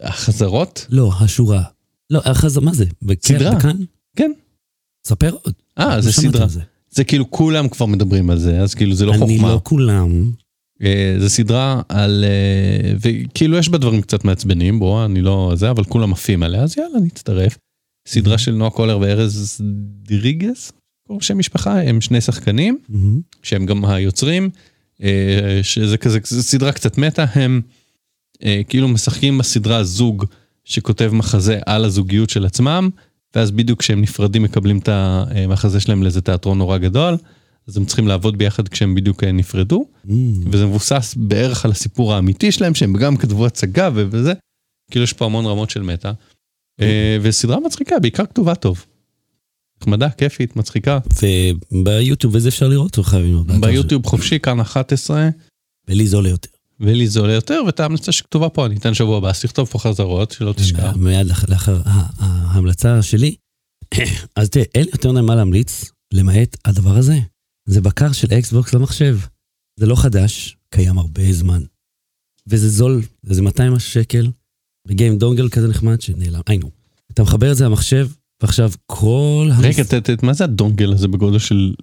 החזרות? לא, השורה. לא, החז... מה זה? סדרה. בכאן? כן. ספר עוד. אה, לא זה שמעתי סדרה. זה. זה כאילו כולם כבר מדברים על זה, אז כאילו זה לא אני חוכמה. לא כולם. אה, זה סדרה על... אה, וכאילו יש בה דברים קצת מעצבנים, בוא, אני לא זה, אבל כולם עפים עליה, אז יאללה, נצטרף. סדרה של נועה קולר וארז דיריגס, קוראים שם משפחה, הם שני שחקנים. שהם גם היוצרים, אה, שזה כזה, זו סדרה קצת מטה, הם כאילו משחקים בסדרה זוג שכותב מחזה על הזוגיות של עצמם, ואז בדיוק כשהם נפרדים מקבלים את המחזה שלהם לאיזה תיאטרון נורא גדול, אז הם צריכים לעבוד ביחד כשהם בדיוק אה, נפרדו. מהמם. וזה מבוסס בערך על הסיפור האמיתי שלהם, שהם גם כתבו הצגה וזה, כאילו יש פה המון רמות של מטה. אה, וסדרה מצחיקה, בעיקר כתובה טוב. נחמדה, כיפית, מצחיקה. וביוטיוב, וזה אפשר לראות, או חייבים ביוטיוב חופשי, כאן 11, של- ולי זה עולה יותר. ולי זה עולה יותר, ואת ההמלצה שכתובה פה אני אתן שבוע הבא, אז תכתוב פה חזרות, שלא תשכח. מיד לאח- לאחר ההמלצה שלי, אז תראה, אין יותר מדי מה להמליץ, למעט הדבר הזה. זה בקר של אקסבוקס למחשב. זה לא חדש, קיים הרבה זמן. וזה זול, זה 200 שקל, בגיים דונגל כזה נחמד שנעלם, היינו. אתה מחבר את זה למחשב, ועכשיו כל... המס- רגע, ת- ת- מה זה הדונגל הזה בגודל של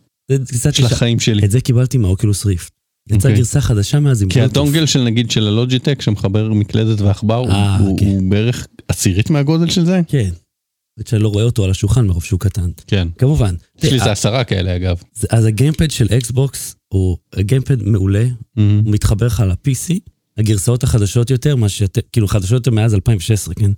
של החיים שלי? את זה קיבלתי מהאוקילוס ריפט. יצאה אוקיי. גרסה חדשה מאז עם כי. הדונגל של נגיד של הלוג'יטק שמחבר מקלדת ועכבר, הוא- אה, הוא כן. הוא בערך עשירית מהגודל של זה? כן. האמת שאני לא רואה אותו על השולחן מרוב שהוא קטן. כן. כמובן. יש לי איזה עשרה כאלה אגב. אז- הגיימפד של אקסבוקס הוא גיימפד מעולה, הוא מתחבר לך ל-PC, הגרסאות החדשות יותר, מה שאת, כאילו חדשות יותר מאז 2016, כן?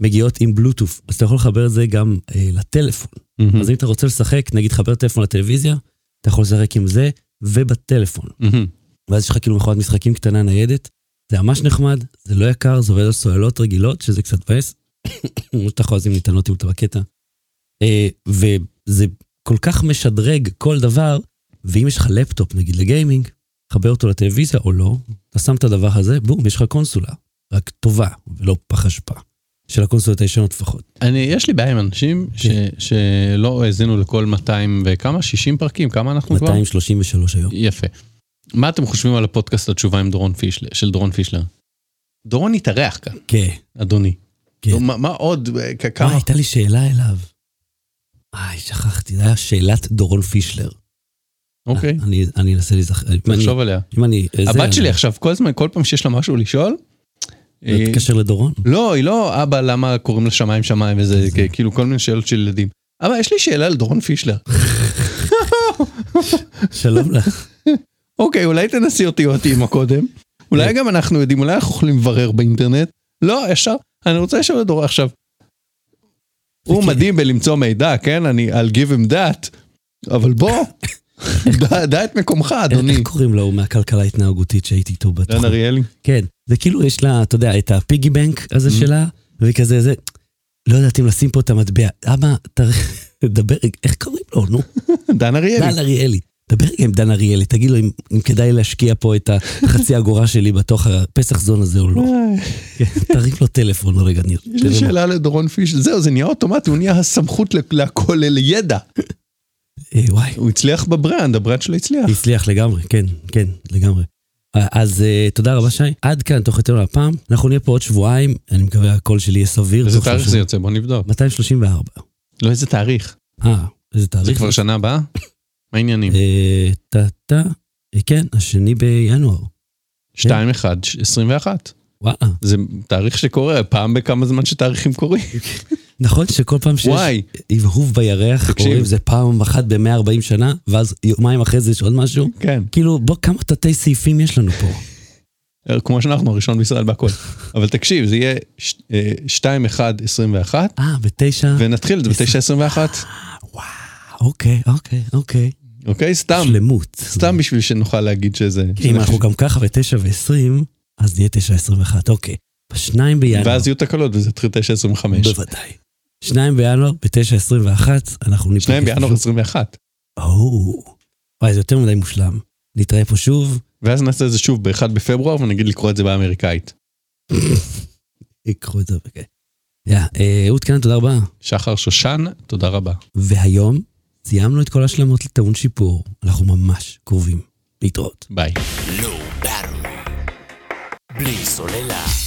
מגיעות עם בלוטוף, אז אתה יכול לחבר את זה גם אה, לטלפון. מהמם. אז אם אתה רוצה לשחק, נגיד חבר טלפון לטלוויזיה, אתה יכול לשחק עם זה ובטלפון. מהמם. ואז יש לך כאילו מכונת משחקים קטנה ניידת, זה ממש נחמד, זה לא יקר, זה עובד על סוללות רגילות, שזה קצת מבאס. יכול לשים ניתנות אתה בקטע. אה, וזה כל כך משדרג כל דבר, ואם יש לך לפטופ נגיד לגיימינג, חבר אותו לטלוויזיה או לא, אתה שם את הדבר הזה, בום, יש לך קונסולה. רק טובה, ולא פח אשפה. של הקונסולות הישנות לפחות. אני, יש לי בעיה עם אנשים ש, כן. שלא האזינו לכל 200 וכמה? 60 פרקים? כמה אנחנו כבר? 233 היום. יפה. מה אתם חושבים על הפודקאסט התשובה עם דורון פישלר, של דורון פישלר? דורון התארח כאן, כן, אדוני. כן. מה, מה עוד? מה, כמה? הייתה לי שאלה אליו. איי, שכחתי, זה היה שאלת דורון פישלר. אוקיי, אני, אני אנסה להיזכר. תחשוב עליה. אם אני... הבת שלי עכשיו, כל הזמן, כל פעם שיש לה משהו לשאול, תתקשר לדורון. לא, היא לא, אבא, למה קוראים לשמיים שמיים וזה, כ- כאילו כל מיני שאלות של ילדים. אבא, יש לי שאלה על דורון פישלר. שלום לך. אוקיי, אולי תנסי אותי או אותי עם הקודם. אולי גם אנחנו יודעים, אולי אנחנו יכולים לברר באינטרנט. לא, ישר, אני רוצה לשאול את דורון עכשיו. הוא. מדהים בלמצוא מידע, כן? אני, I'll give him that, אבל בוא, דע- דע את מקומך, אדוני. איך קוראים לו מהכלכלה ההתנהגותית שהייתי איתו בתחום? דן אריאלי? כן, זה כאילו יש לה, אתה יודע, את ה piggy bank הזה Mm-hmm. שלה, וכזה זה, לא יודעת אם לשים פה את המטבע. אבא, תדבר, איך קוראים לו, נו? דן אריאלי. דן אריאלי. דבר רגע עם דן אריאלי, תגיד לו אם, אם כדאי להשקיע פה את החצי אגורה שלי בתוך הפסח זון הזה או לא. כן, תרים לו טלפון רגע, ניר. יש לי. שאלה לדורון פיש, זהו, זה נהיה אוטומטי, הוא נהיה הסמכות ל- להכל, לידע. אה, וואי, הוא הצליח ב brand, ה brand שלו הצליח. הצליח לגמרי, כן, כן, לגמרי. אז אה, תודה רבה שי, עד כאן תוך יותר הפעם, אנחנו נהיה פה עוד שבועיים, אני מקווה הקול שלי יהיה סביר. איזה תאריך זה יוצא? בוא נבדוק. 234. לא, איזה תאריך? אה, איזה תאריך? זה כבר שנה הבאה? מה העניינים? אה, טה-טה, אה, כן, השני בינואר. 2-1-21. וואלה. זה תאריך שקורה, פעם בכמה זמן שתאריכים קורים. נכון שכל פעם שיש. הבהוב בירח, תקשיב. רואים זה פעם אחת ב-140 שנה, ואז יומיים אחרי זה יש עוד משהו. כן. כאילו, בוא, כמה תתי סעיפים יש לנו פה. כמו שאנחנו הראשון בישראל בהכל. אבל תקשיב, זה יהיה אה, 2-1-21, אה, בתשע. ונתחיל את זה ב-9-21. אוקיי, אוקיי, אוקיי. אוקיי? סתם. שלמות. סתם בשביל שנוכל להגיד שזה... אם אנחנו גם ככה בתשע ועשרים, אז נהיה תשע עשרים ואחת, אוקיי. בשניים בינואר. ואז יהיו תקלות וזה יתחיל 9-25. בוודאי. שניים בינואר, בתשע עשרים ואחת, אנחנו ניפגש. שניים בינואר שוב. 21. או, וואי, זה יותר מדי מושלם. נתראה פה שוב, ואז נעשה את זה שוב ב-1 בפברואר ונגיד לקרוא את זה באמריקאית. ייקחו את זה. אוקיי. יא, אה, אהוד כאן, תודה רבה. שחר שושן, תודה רבה. והיום סיימנו את כל השלמות לטעון שיפור. אנחנו ממש קרובים. להתראות. ביי. בלי סוללה.